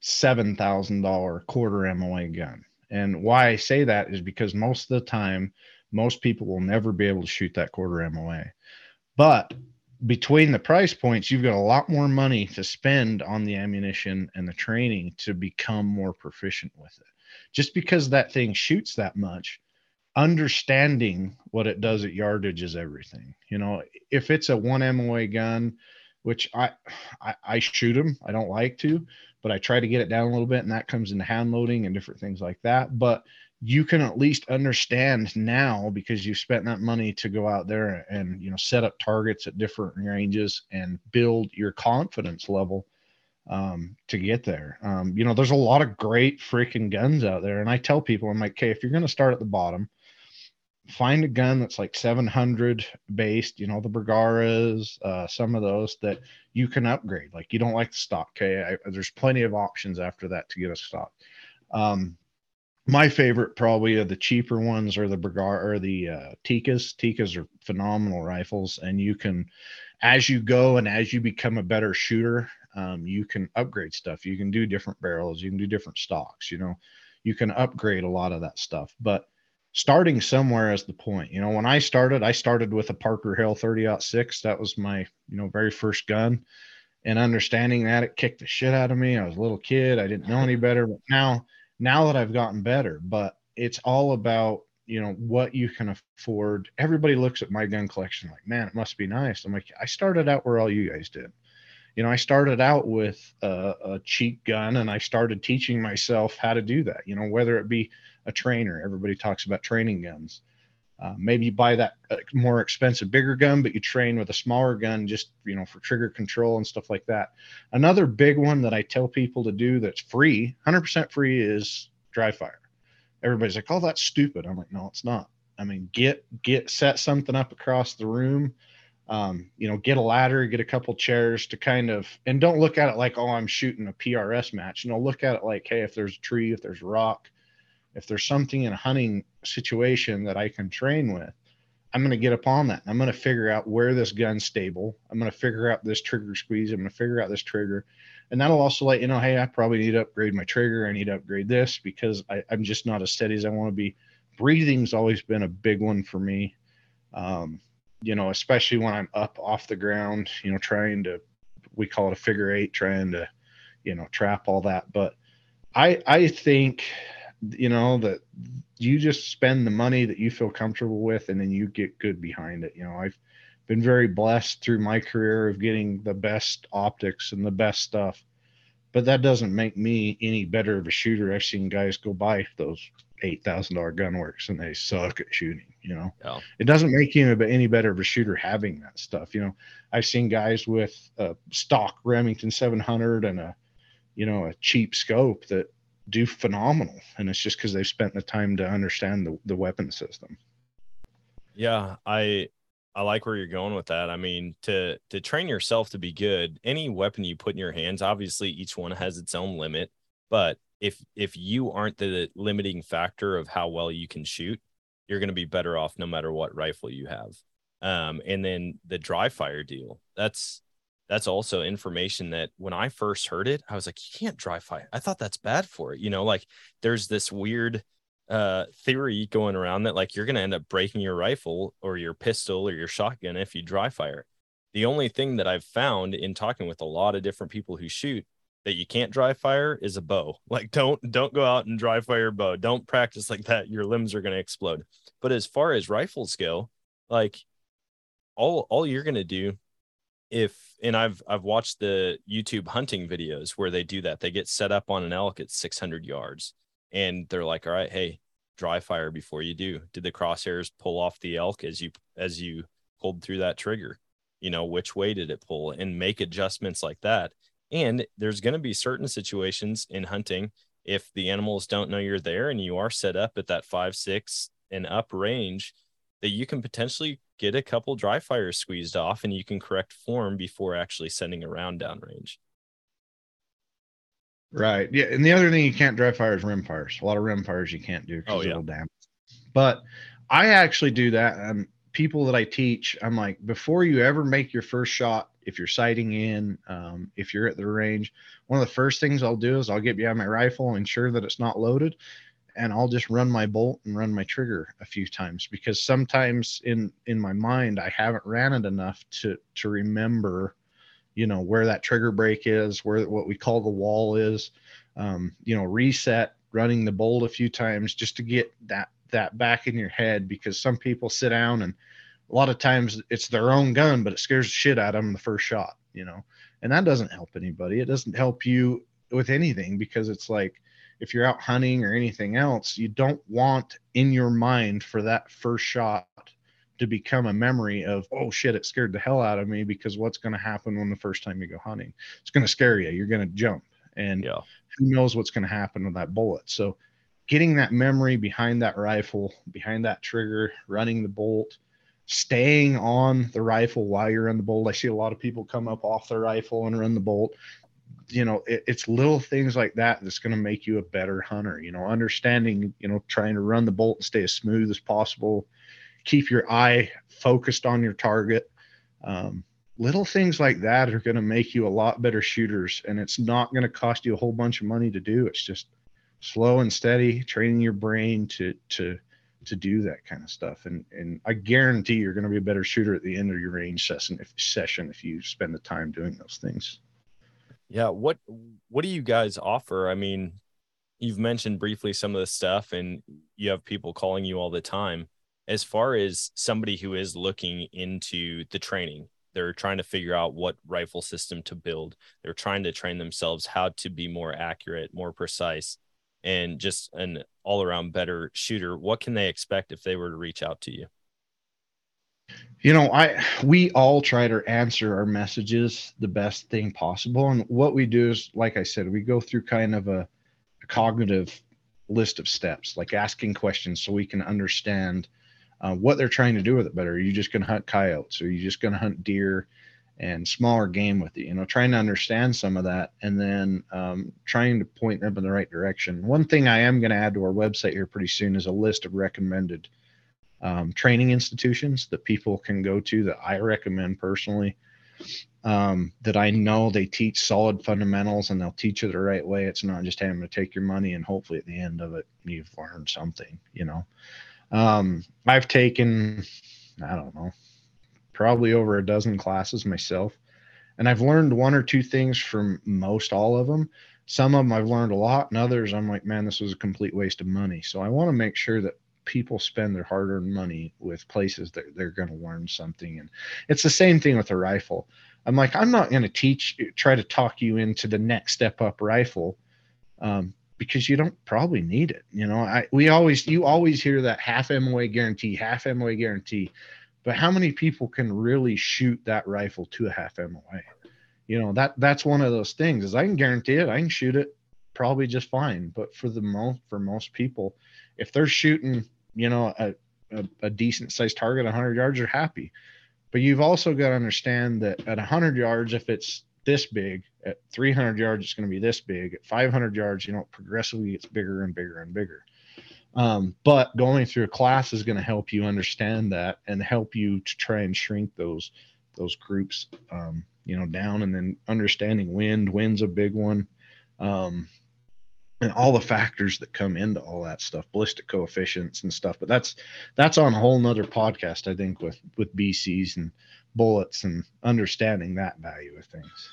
seven thousand dollar quarter MOA gun. And why I say that is because most of the time, most people will never be able to shoot that quarter MOA. But between the price points, you've got a lot more money to spend on the ammunition and the training to become more proficient with it. Just because that thing shoots that much, understanding what it does at yardage is everything. You know, if it's a one MOA gun, which I, I, I shoot them, I don't like to, but I try to get it down a little bit, and that comes into hand loading and different things like that. But you can at least understand now because you've spent that money to go out there and you know set up targets at different ranges and build your confidence level um, to get there. Um, you know, there's a lot of great freaking guns out there, and I tell people, I'm like, okay, if you're going to start at the bottom, find a gun that's like 700 based, you know, the Bergaras, uh, some of those that you can upgrade. Like you don't like the stock, okay? I, there's plenty of options after that to get a stock. Um, my favorite probably are the cheaper ones are the Bergara or the uh, Tikkas. Tikkas are phenomenal rifles, and you can, as you go and as you become a better shooter, um, you can upgrade stuff. You can do different barrels. You can do different stocks. You know, you can upgrade a lot of that stuff. But starting somewhere is the point. You know, when I started, I started with a Parker-Hale 30-06. That was my you know very first gun. And understanding that, it kicked the shit out of me. I was a little kid. I didn't know any better. But now now that I've gotten better, but it's all about, you know, what you can afford. Everybody looks at my gun collection like, man, it must be nice. I'm like, I started out where all you guys did. You know, I started out with a, a cheap gun and I started teaching myself how to do that, you know, whether it be a trainer. Everybody talks about training guns. Uh, maybe you buy that uh, more expensive, bigger gun, but you train with a smaller gun just, you know, for trigger control and stuff like that. Another big one that I tell people to do that's free, 100% free is dry fire. Everybody's like, oh, that's stupid. I'm like, no, it's not. I mean, get, get, set something up across the room. Um, you know, get a ladder, get a couple chairs to kind of, and don't look at it like, oh, I'm shooting a PRS match. You know, look at it like, hey, if there's a tree, if there's a rock, if there's something in a hunting situation that I can train with, I'm going to get upon that. I'm going to figure out where this gun's stable. I'm going to figure out this trigger squeeze. I'm going to figure out this trigger. And that'll also let you know, hey, I probably need to upgrade my trigger. I need to upgrade this because I, am just not as steady as I want to be. Breathing's always been a big one for me. Um, you know, especially when I'm up off the ground, you know, trying to, we call it a figure eight, trying to, you know, trap all that. But I, I think you know that you just spend the money that you feel comfortable with and then you get good behind it. You know i've been very blessed through my career of getting the best optics and the best stuff but that doesn't make me any better of a shooter. I've seen guys go buy those eight thousand dollar Gunwerks and they suck at shooting you know? It doesn't make you any better of a shooter having that stuff you know? I've seen guys with a stock remington 700 and a you know a cheap scope that do phenomenal. And it's just because they've spent the time to understand the, the weapon system. Yeah i i like where you're going with that. I mean to to train yourself to be good any weapon you put in your hands obviously each one has its own limit. But if if you aren't the limiting factor of how well you can shoot you're going to be better off no matter what rifle you have. Um and then the dry fire deal that's that's also information that when I first heard it, I was like, you can't dry fire. I thought that's bad for it. You know, like there's this weird uh theory going around that like you're gonna end up breaking your rifle or your pistol or your shotgun if you dry fire. The only thing that I've found in talking with a lot of different people who shoot that you can't dry fire is a bow. Like don't don't go out and dry fire your bow. Don't practice like that. Your limbs are gonna explode. But as far as rifles go, like all all you're gonna do if and I've I've watched the YouTube hunting videos where they do that. They get set up on an elk at 600 yards, and they're like, "All right, hey, dry fire before you do. Did the crosshairs pull off the elk as you as you pulled through that trigger? You know, which way did it pull? And make adjustments like that. And there's going to be certain situations in hunting if the animals don't know you're there and you are set up at that five six and up range that you can potentially get a couple dry fires squeezed off and you can correct form before actually sending a round downrange. Right. Yeah. And the other thing you can't dry fire is rim fires. A lot of rim fires you can't do because Oh, yeah. it'll damage. But I actually do that. And people that I teach, I'm like, before you ever make your first shot, if you're sighting in, um, if you're at the range, one of the first things I'll do is I'll get behind my rifle, and ensure that it's not loaded, and I'll just run my bolt and run my trigger a few times because sometimes in in my mind I haven't ran it enough to to remember you know where that trigger break is where what we call the wall is um, you know reset running the bolt a few times just to get that that back in your head because some people sit down and a lot of times it's their own gun but it scares the shit out of them the first shot you know? And that doesn't help anybody. It doesn't help you with anything because it's like if you're out hunting or anything else you don't want in your mind for that first shot to become a memory of oh shit it scared the hell out of me because what's going to happen when the first time you go hunting? It's going to scare you you're going to jump. And Yeah. who knows what's going to happen with that bullet. So getting that memory behind that rifle behind that trigger running the bolt staying on the rifle while you're in the bolt. I see a lot of people come up off their rifle and run the bolt you know it, it's little things like that that's going to make you a better hunter you know understanding you know trying to run the bolt and stay as smooth as possible. Keep your eye focused on your target. Um, little things like that are going to make you a lot better shooters and it's not going to cost you a whole bunch of money to do. It's just slow and steady training your brain to to to do that kind of stuff. And and i guarantee you're going to be a better shooter at the end of your range session if session if you spend the time doing those things Yeah. What what do you guys offer? I mean, you've mentioned briefly some of the stuff and you have people calling you all the time. As far as somebody who is looking into the training, they're trying to figure out what rifle system to build. They're trying to train themselves how to be more accurate, more precise, and just an all around better shooter. What can they expect if they were to reach out to you? You know i we all try to answer our messages the best thing possible and what we do is like i said we go through kind of a, a cognitive list of steps like asking questions so we can understand uh, what they're trying to do with it better. Are you just going to hunt coyotes? Are you just going to hunt deer and smaller game with it? You know trying to understand some of that and then um, trying to point them in the right direction. One thing i am going to add to our website here pretty soon is a list of recommended um, training institutions that people can go to that I recommend personally. Um, that I know they teach solid fundamentals and they'll teach you the right way. It's not just having to take your money and hopefully at the end of it you've learned something. You know, um, I've taken I don't know probably over a dozen classes myself, and I've learned one or two things from most all of them. Some of them I've learned a lot, and others I'm like, man, this was a complete waste of money. So I want to make sure that people spend their hard-earned money with places that they're going to learn something and it's the same thing with a rifle. I'm like i'm not going to teach try to talk you into the next step up rifle um, because you don't probably need it you know? I we always you always hear that half moa guarantee half moa guarantee but how many people can really shoot that rifle to a half moa you know that that's one of those things is i can guarantee it i can shoot it probably just fine but for the most for most people if they're shooting you know a, a, a decent sized target 100 yards are happy. But you've also got to understand that at 100 yards if it's this big at 300 yards it's going to be this big. At 500 yards you know progressively gets bigger and bigger and bigger. Um, but going through a class is going to help you understand that and help you to try and shrink those those groups um, you know down and then understanding wind wind's a big one. Um, and all the factors that come into all that stuff ballistic coefficients and stuff but that's that's on a whole nother podcast i think with with bcs and bullets and understanding that value of things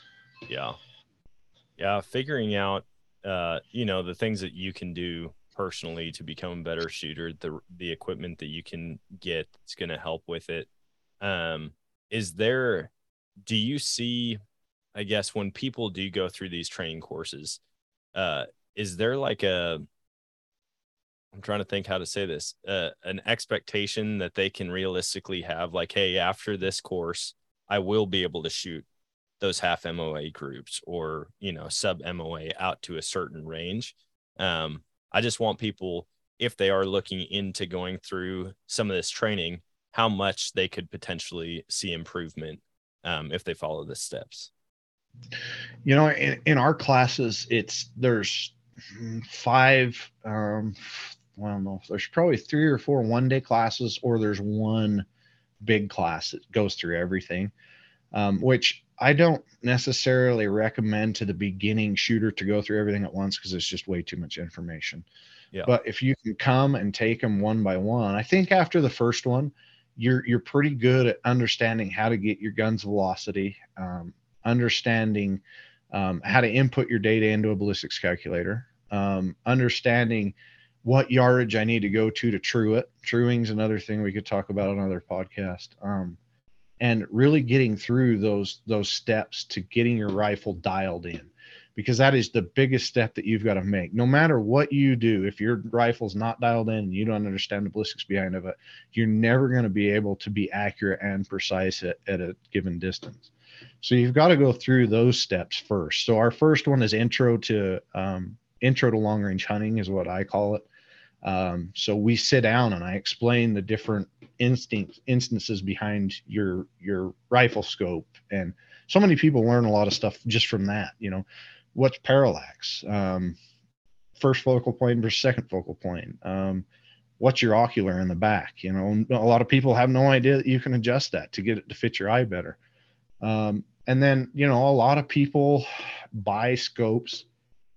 Yeah. Yeah. Figuring out, uh, you know, the things that you can do personally to become a better shooter, the, the equipment that you can get that's going to help with it. Um, is there, do you see, I guess, when people do go through these training courses, uh, is there like a, I'm trying to think how to say this, uh, an expectation that they can realistically have like, Hey, after this course, I will be able to shoot those half MOA groups or you know sub MOA out to a certain range. Um, I just want people if they are looking into going through some of this training how much they could potentially see improvement um, if they follow the steps. You know, in, in our classes, it's there's five. Um, I don't know. There's probably three or four one day classes, or there's one big class that goes through everything. Um, which I don't necessarily recommend to the beginning shooter to go through everything at once because it's just way too much information. Yeah. But if you can come and take them one by one, I think after the first one, you're you're pretty good at understanding how to get your gun's velocity, um, understanding um, how to input your data into a ballistics calculator, um, understanding what yardage I need to go to to true it. Truing's another thing we could talk about on another podcast. Um, and really getting through those those steps to getting your rifle dialed in because that is the biggest step that you've got to make no matter what you do if your rifle's not dialed in and you don't understand the ballistics behind of it you're never going to be able to be accurate and precise at, at a given distance so you've got to go through those steps first so our first one is intro to um, intro to long range hunting is what i call it um, so we sit down and I explain the different instinct instances behind your your rifle scope, and so many people learn a lot of stuff just from that. You know, what's parallax, um, first focal point versus second focal point. Um, what's your ocular in the back? You know, a lot of people have no idea that you can adjust that to get it to fit your eye better. Um, and then, you know, a lot of people buy scopes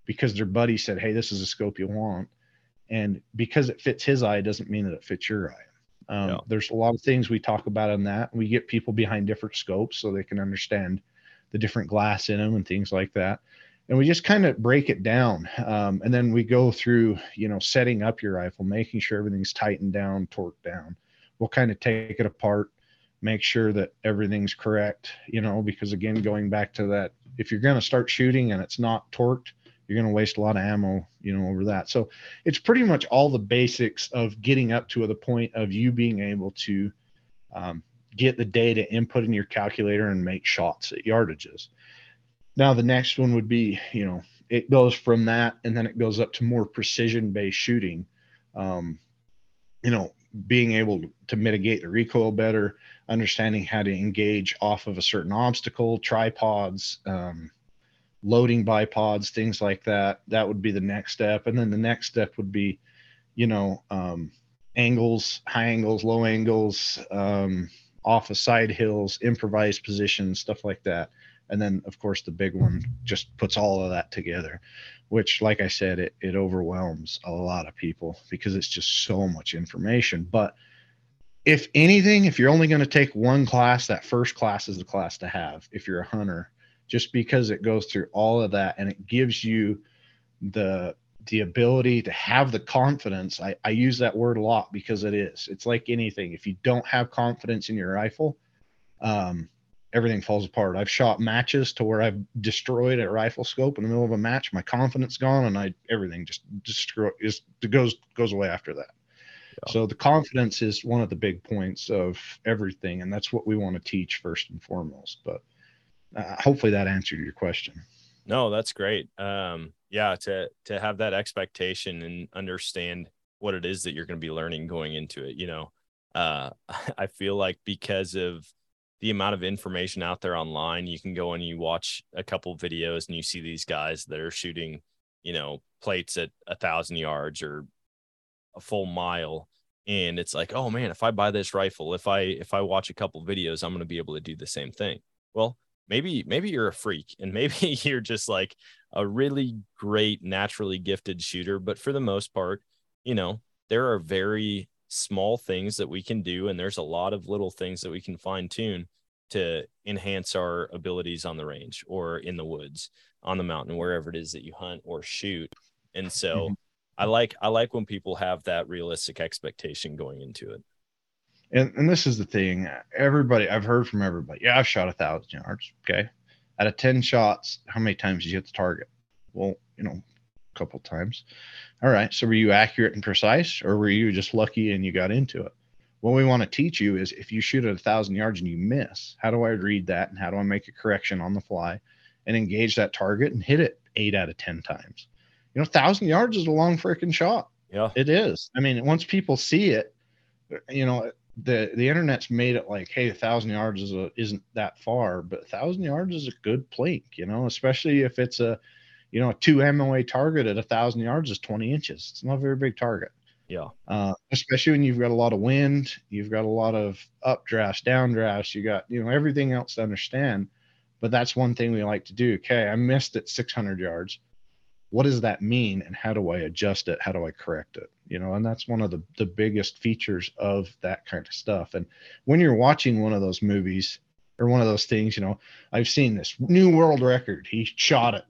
because their buddy said, Hey, this is a scope you want. And because it fits his eye doesn't mean that it fits your eye. Um, yeah. there's a lot of things we talk about on that. We get people behind different scopes so they can understand the different glass in them and things like that. And we just kind of break it down. Um, and then we go through you know setting up your rifle making sure everything's tightened down torqued down. We'll kind of take it apart make sure that everything's correct you know because again going back to that if you're going to start shooting and it's not torqued you're going to waste a lot of ammo, you know, over that. So it's pretty much all the basics of getting up to the point of you being able to um, get the data input in your calculator and make shots at yardages. Now the next one would be, you know, it goes from that and then it goes up to more precision based shooting. Um, you know, being able to mitigate the recoil better, understanding how to engage off of a certain obstacle, tripods, um, loading bipods, things like that. That would be the next step. And then the next step would be, you know, um, angles, high angles, low angles, um, off of side hills, improvised positions, stuff like that. And then, of course, the big one just puts all of that together, which, like I said, it, it overwhelms a lot of people because it's just so much information. But if anything, if you're only going to take one class, that first class is the class to have if you're a hunter just because it goes through all of that and it gives you the the ability to have the confidence. I, I use that word a lot because it is. It's like anything. If you don't have confidence in your rifle um, everything falls apart. I've shot matches to where i've destroyed a rifle scope in the middle of a match my confidence gone and i everything just destroy is goes goes away after that yeah. so the confidence is one of the big points of everything and that's what we want to teach first and foremost but uh, hopefully that answered your question. No, that's great. Um, yeah, to to have that expectation and understand what it is that you're going to be learning going into it. You know, uh, I feel like because of the amount of information out there online, you can go and you watch a couple videos and you see these guys that are shooting, you know, plates at a thousand yards or a full mile. And it's like, oh man, if I buy this rifle, if I if I watch a couple videos, I'm going to be able to do the same thing. Well, maybe maybe you're a freak and maybe you're just like a really great naturally gifted shooter but for the most part you know there are very small things that we can do and there's a lot of little things that we can fine tune to enhance our abilities on the range or in the woods on the mountain wherever it is that you hunt or shoot and so mm-hmm. I like i like when people have that realistic expectation going into it. And and this is the thing everybody i've heard from everybody yeah i've shot a thousand yards okay? Out of 10 shots how many times did you hit the target? Well you know a couple times. All right so were you accurate and precise or were you just lucky and you got into it? What we want to teach you is if you shoot at a thousand yards and you miss how do i read that and how do i make a correction on the fly and engage that target and hit it eight out of ten times you know thousand yards is a long freaking shot yeah it is i mean once people see it you know the the internet's made it like, hey, a thousand yards is a, isn't that far, but a thousand yards is a good plink, you know, especially if it's a, you know, a two MOA target at a thousand yards is 20 inches. It's not a very big target. Yeah. Uh, especially when you've got a lot of wind, you've got a lot of updrafts, downdrafts, you got, you know, everything else to understand. But that's one thing we like to do. Okay, I missed it 600 yards. What does that mean? And how do I adjust it? How do I correct it? You know, and that's one of the, the biggest features of that kind of stuff. And when you're watching one of those movies or one of those things, you know, I've seen this new world record. He shot it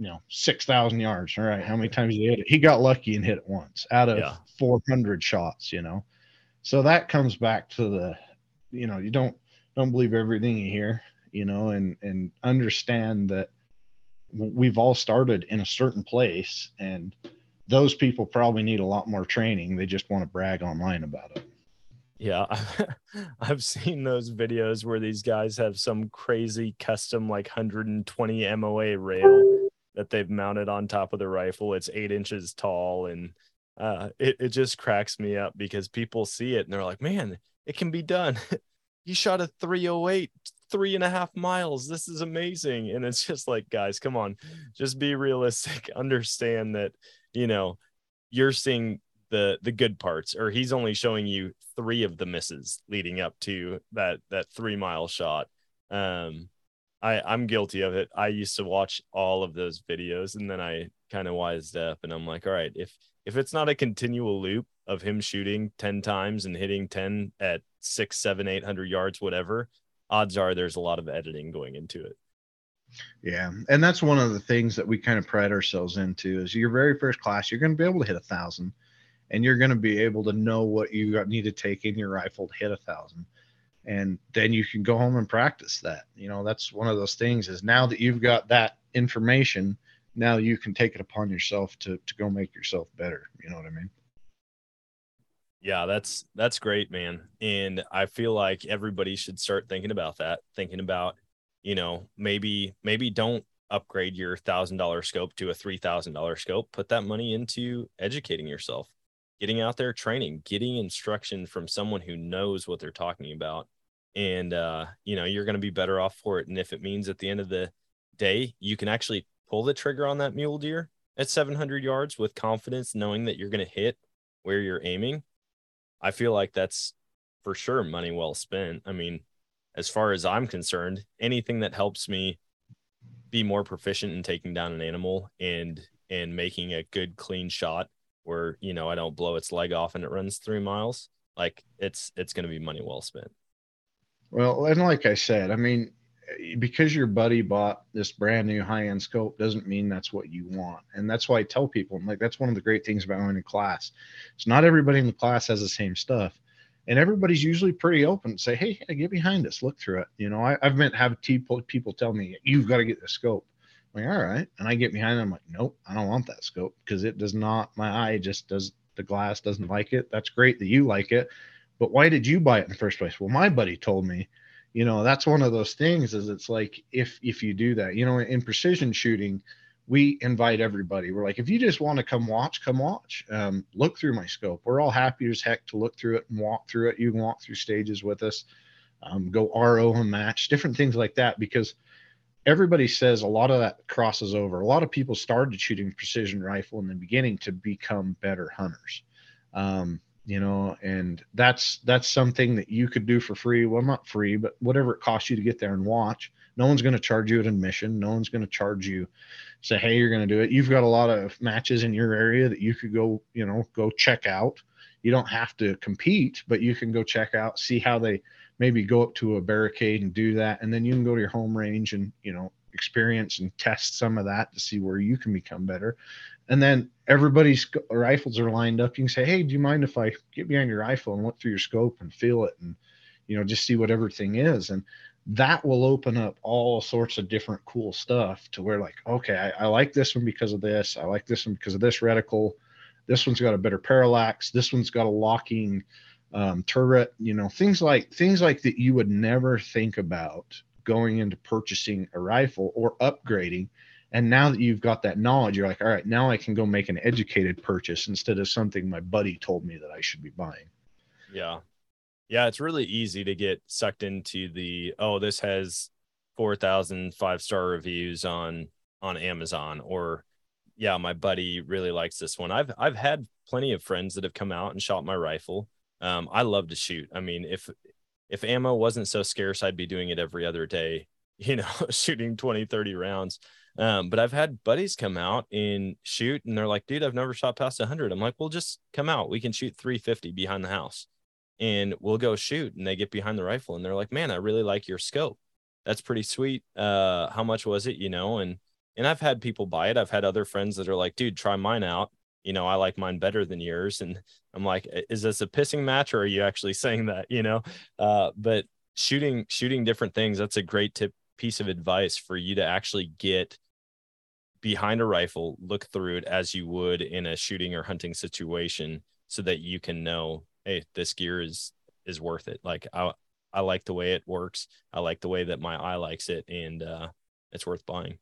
you know, 6,000 yards. All right. How many times did he hit it? He got lucky and hit it once out of Yeah. 400 shots, you know? So that comes back to the, you know, you don't, don't believe everything you hear, you know, and, and understand that we've all started in a certain place and those people probably need a lot more training. They just want to brag online about it. Yeah, I've seen those videos where these guys have some crazy custom like 120 MOA rail that they've mounted on top of the rifle. It's eight inches tall, and uh, it it just cracks me up because people see it and they're like, "Man, it can be done." he shot a 308 three and a half miles. This is amazing. And it's just like guys come on. Just be realistic. Understand that you know you're seeing the the good parts or he's only showing you three of the misses leading up to that that three mile shot. Um i i'm guilty of it. I used to watch all of those videos and then i kind of wised up and i'm like all right if if it's not a continual loop of him shooting 10 times and hitting 10 at six seven eight hundred yards whatever odds are there's a lot of editing going into it Yeah, and that's one of the things that we kind of pride ourselves into is your very first class. You're going to be able to hit a thousand, and you're going to be able to know what you need to take in your rifle to hit a thousand, and then you can go home and practice that. You know, that's one of those things. Is now that you've got that information, now you can take it upon yourself to to go make yourself better. You know what I mean? Yeah, that's that's great, man. And I feel like everybody should start thinking about that, thinking about, you know, maybe maybe don't upgrade your thousand dollar scope to a three thousand dollar scope. Put that money into educating yourself, getting out there training, getting instruction from someone who knows what they're talking about. And uh, you know, you're gonna be better off for it. And if it means at the end of the day you can actually pull the trigger on that mule deer at 700 yards with confidence, knowing that you're gonna hit where you're aiming I feel like that's for sure money well spent. I mean, as far as I'm concerned, anything that helps me be more proficient in taking down an animal and and making a good clean shot where, you know, I don't blow its leg off and it runs 3 miles, like it's it's going to be money well spent. Well, and like I said, I mean, because your buddy bought this brand new high end scope doesn't mean that's what you want. And that's why I tell people, I'm like, that's one of the great things about going to class. It's not everybody in the class has the same stuff. And everybody's usually pretty open to say, hey, get behind us, look through it. You know, I, I've meant have people people tell me, you've got to get the scope. I'm like, all right. And I get behind them, I'm like, nope, I don't want that scope because it does not, my eye just does, the glass doesn't like it. That's great that you like it. But why did you buy it in the first place? Well, my buddy told me, you know that's one of those things is it's like if if you do that you know in precision shooting we invite everybody. We're like if you just want to come watch come watch. Um, look through my scope. We're all happy as heck to look through it and walk through it. You can walk through stages with us um, go ro and match different things like that because everybody says a lot of that crosses over. A lot of people started shooting precision rifle in the beginning to become better hunters. Um, you know and that's that's something that you could do for free. Well not free but whatever it costs you to get there and watch. No one's going to charge you an admission. No one's going to charge you say hey you're going to do it. You've got a lot of matches in your area that you could go you know go check out. You don't have to compete but you can go check out see how they maybe go up to a barricade and do that. And then you can go to your home range and you know experience and test some of that to see where you can become better and then everybody's rifles are lined up. You can say, "Hey, do you mind if I get behind your rifle and look through your scope and feel it, and you know, just see what everything is?" And that will open up all sorts of different cool stuff to where, like, okay, I, I like this one because of this. I like this one because of this reticle. This one's got a better parallax. This one's got a locking um, turret. You know, things like things like that you would never think about going into purchasing a rifle or upgrading and now that you've got that knowledge, you're like, all right, now I can go make an educated purchase instead of something my buddy told me that I should be buying. Yeah. Yeah, it's really easy to get sucked into the oh, this has 4,000 five star reviews on on Amazon or yeah, my buddy really likes this one. I've I've had plenty of friends that have come out and shot my rifle. Um, I love to shoot. I mean, if if ammo wasn't so scarce, I'd be doing it every other day, you know, shooting 20, 30 rounds. Um, but I've had buddies come out and shoot, and they're like, dude, I've never shot past 100. I'm like, well, just come out. We can shoot 350 behind the house and we'll go shoot. And they get behind the rifle and they're like, man, I really like your scope. That's pretty sweet. Uh, how much was it? You know, and and I've had people buy it. I've had other friends that are like, dude, try mine out. You know, I like mine better than yours. And I'm like, is this a pissing match or are you actually saying that? You know, uh, but shooting, shooting different things, that's a great tip piece of advice for you to actually get behind a rifle, look through it as you would in a shooting or hunting situation so that you can know, hey, this gear is is worth it. Like I I like the way it works. I like the way that my eye likes it and uh it's worth buying.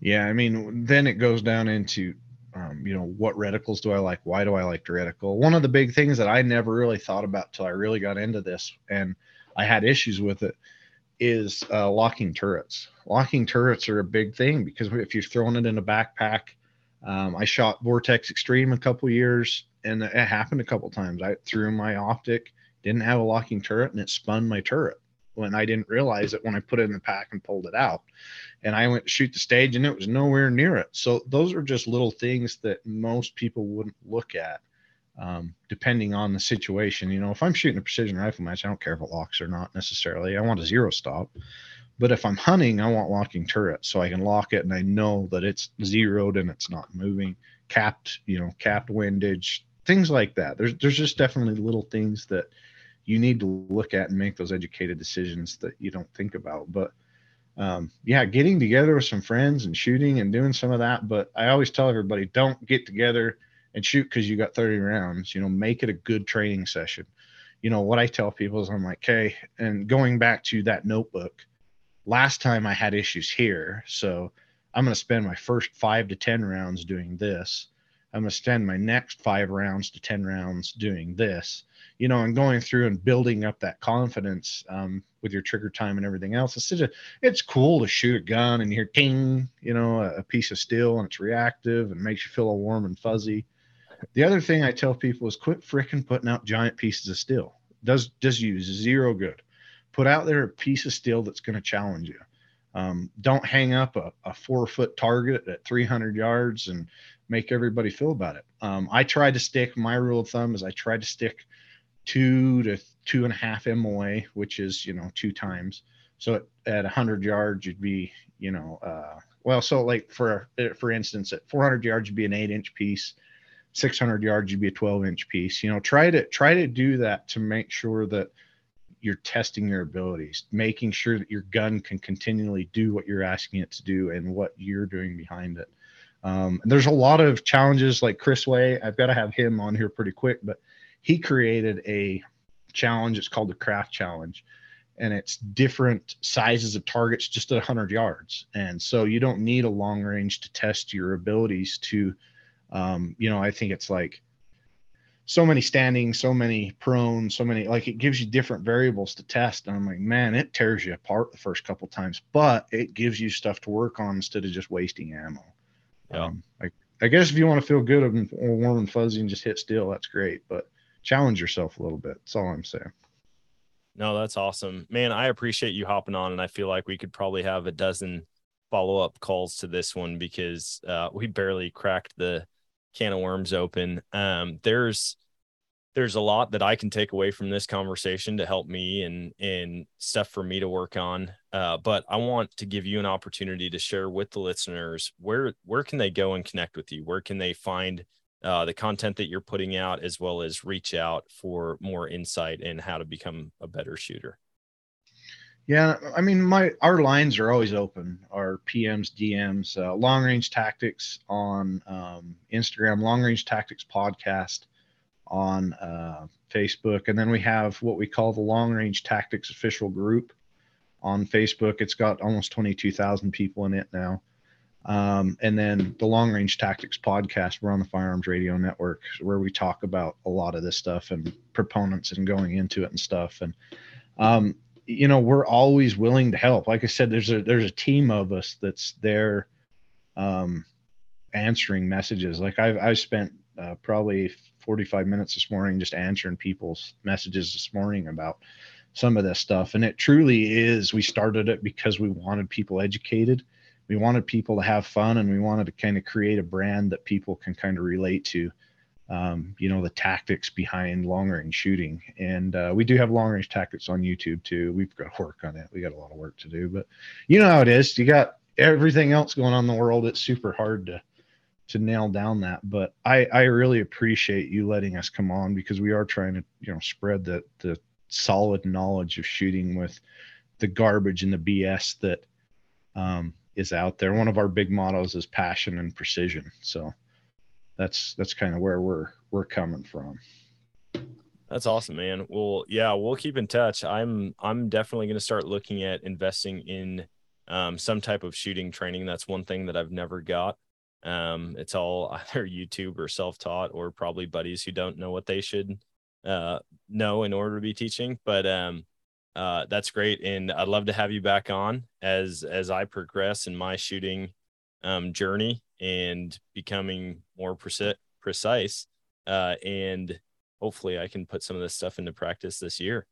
Yeah, I mean, then it goes down into, um, you know, what reticles do I like? Why do I like the reticle? One of the big things that I never really thought about till I really got into this, and I had issues with it, is uh, locking turrets. Locking turrets are a big thing because if you're throwing it in a backpack, um, I shot Vortex Extreme a couple years, and it happened a couple times. I threw my optic, didn't have a locking turret, and it spun my turret when I didn't realize it when I put it in the pack and pulled it out. And I went to shoot the stage and it was nowhere near it. So those are just little things that most people wouldn't look at, um, depending on the situation. You know, if I'm shooting a precision rifle match, I don't care if it locks or not necessarily. I want a zero stop. But if I'm hunting, I want locking turret so I can lock it and I know that it's zeroed and it's not moving, capped, you know, capped windage, things like that. There's there's just definitely little things that you need to look at and make those educated decisions that you don't think about. But um, yeah, getting together with some friends and shooting and doing some of that. But I always tell everybody don't get together and shoot because you got 30 rounds. You know, make it a good training session. You know, what I tell people is I'm like, okay, and going back to that notebook, last time I had issues here. So I'm going to spend my first five to 10 rounds doing this. I'm going to spend my next five rounds to 10 rounds doing this you know, and going through and building up that confidence um, with your trigger time and everything else. It's a, it's cool to shoot a gun and hear ting, you know, a, a piece of steel and it's reactive and makes you feel all warm and fuzzy. The other thing I tell people is quit freaking putting out giant pieces of steel. Does does you zero good. Put out there a piece of steel that's going to challenge you. Um, don't hang up a, a, four foot target at 300 yards and make everybody feel about it. Um, I try to stick. My rule of thumb is I try to stick two to two and a half MOA, which is, you know, two times. So at, at 100 yards, you'd be, you know, uh, well, so like for for instance, at 400 yards, you'd be an eight inch piece. 600 yards, you'd be a 12 inch piece. You know, try to try to do that to make sure that you're testing your abilities, making sure that your gun can continually do what you're asking it to do and what you're doing behind it. Um, there's a lot of challenges like Chris Way. I've got to have him on here pretty quick, but he created a challenge. It's called the Craft Challenge, and it's different sizes of targets just at 100 yards. And so you don't need a long range to test your abilities to, um, you know, I think it's like so many standing, so many prone, so many like it gives you different variables to test. And I'm like, man, it tears you apart the first couple times, but it gives you stuff to work on instead of just wasting ammo. Yeah. Um, like I guess if you want to feel good and warm and fuzzy and just hit still, that's great. But challenge yourself a little bit. That's all I'm saying. No, that's awesome. Man, I appreciate you hopping on. And I feel like we could probably have a dozen follow up calls to this one because uh, we barely cracked the can of worms open. Um, there's, there's a lot that I can take away from this conversation to help me and and stuff for me to work on. Uh, but I want to give you an opportunity to share with the listeners where where can they go and connect with you? Where can they find uh, the content that you're putting out, as well as reach out for more insight in how to become a better shooter. Yeah, I mean, my our lines are always open. Our PMs, DMs, uh, long range tactics on um, Instagram, long range tactics podcast on uh, Facebook, and then we have what we call the long range tactics official group on Facebook. It's got almost twenty two thousand people in it now. Um, and then the Long Range Tactics podcast, we're on the Firearms Radio Network, where we talk about a lot of this stuff and proponents and going into it and stuff. And um, you know, we're always willing to help. Like I said, there's a there's a team of us that's there um, answering messages. Like I've I've spent uh, probably 45 minutes this morning just answering people's messages this morning about some of this stuff. And it truly is. We started it because we wanted people educated. We wanted people to have fun, and we wanted to kind of create a brand that people can kind of relate to um, you know, the tactics behind long range shooting. And uh, we do have long range tactics on YouTube too. We've got work on it. We got a lot of work to do, but you know how it is. You got everything else going on in the world. It's super hard to to nail down that. But I I really appreciate you letting us come on because we are trying to you know spread the the solid knowledge of shooting with the garbage and the BS that um, is out there. One of our big mottos is passion and precision. So that's that's kind of where we're we're coming from. That's awesome, man. Well, yeah, we'll keep in touch. I'm I'm definitely going to start looking at investing in um, some type of shooting training. That's one thing that I've never got. Um, it's all either YouTube or self-taught, or probably buddies who don't know what they should uh, know in order to be teaching. But um, uh, that's great, and I'd love to have you back on as as I progress in my shooting um, journey and becoming more preci- precise. Uh, and hopefully, I can put some of this stuff into practice this year.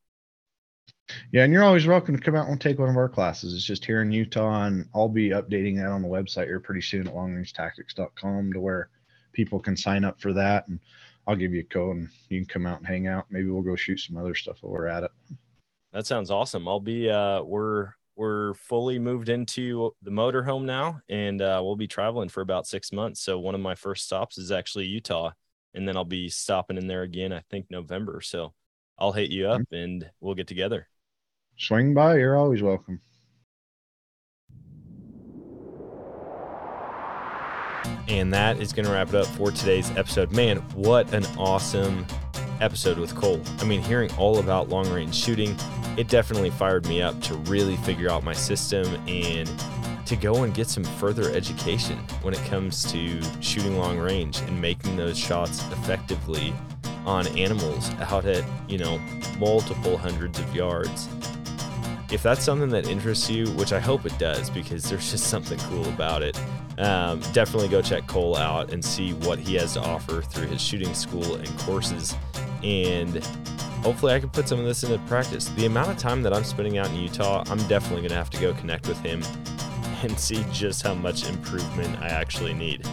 Yeah, and you're always welcome to come out and take one of our classes. It's just here in Utah, and I'll be updating that on the website here pretty soon at longrangetactics.com to where people can sign up for that. And I'll give you a code and you can come out and hang out. Maybe we'll go shoot some other stuff while we're at it. That sounds awesome. I'll be uh we're we're fully moved into the motorhome now and uh, we'll be traveling for about six months. So one of my first stops is actually utah and then i'll be stopping in there again i think november. So i'll hit you up and we'll get together. Swing by you're always welcome. And that is going to wrap it up for today's episode. Man what an awesome episode with cole i mean hearing all about long range shooting it definitely fired me up to really figure out my system and to go and get some further education when it comes to shooting long range and making those shots effectively on animals out at, you know, multiple hundreds of yards. If that's something that interests you, which I hope it does because there's just something cool about it, um, definitely go check Cole out and see what he has to offer through his shooting school and courses. And hopefully I can put some of this into practice. The amount of time that I'm spending out in Utah, I'm definitely going to have to go connect with him and see just how much improvement I actually need.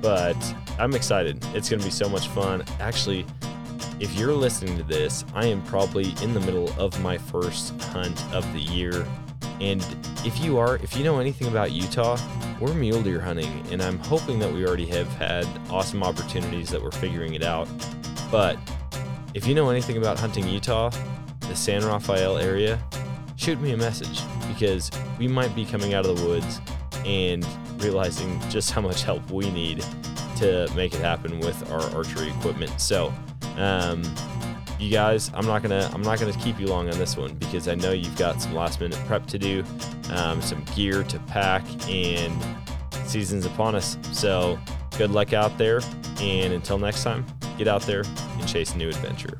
But I'm excited. It's going to be so much fun. Actually, if you're listening to this, I am probably in the middle of my first hunt of the year. And if you are, if you know anything about Utah, we're mule deer hunting, and I'm hoping that we already have had awesome opportunities that we're figuring it out. But if you know anything about hunting Utah, the San Rafael area, shoot me a message because we might be coming out of the woods and realizing just how much help we need to make it happen with our archery equipment. So, um, you guys, I'm not gonna I'm not gonna keep you long on this one because I know you've got some last minute prep to do, um, some gear to pack, and season's upon us. So, good luck out there, and until next time get out there and chase new adventure.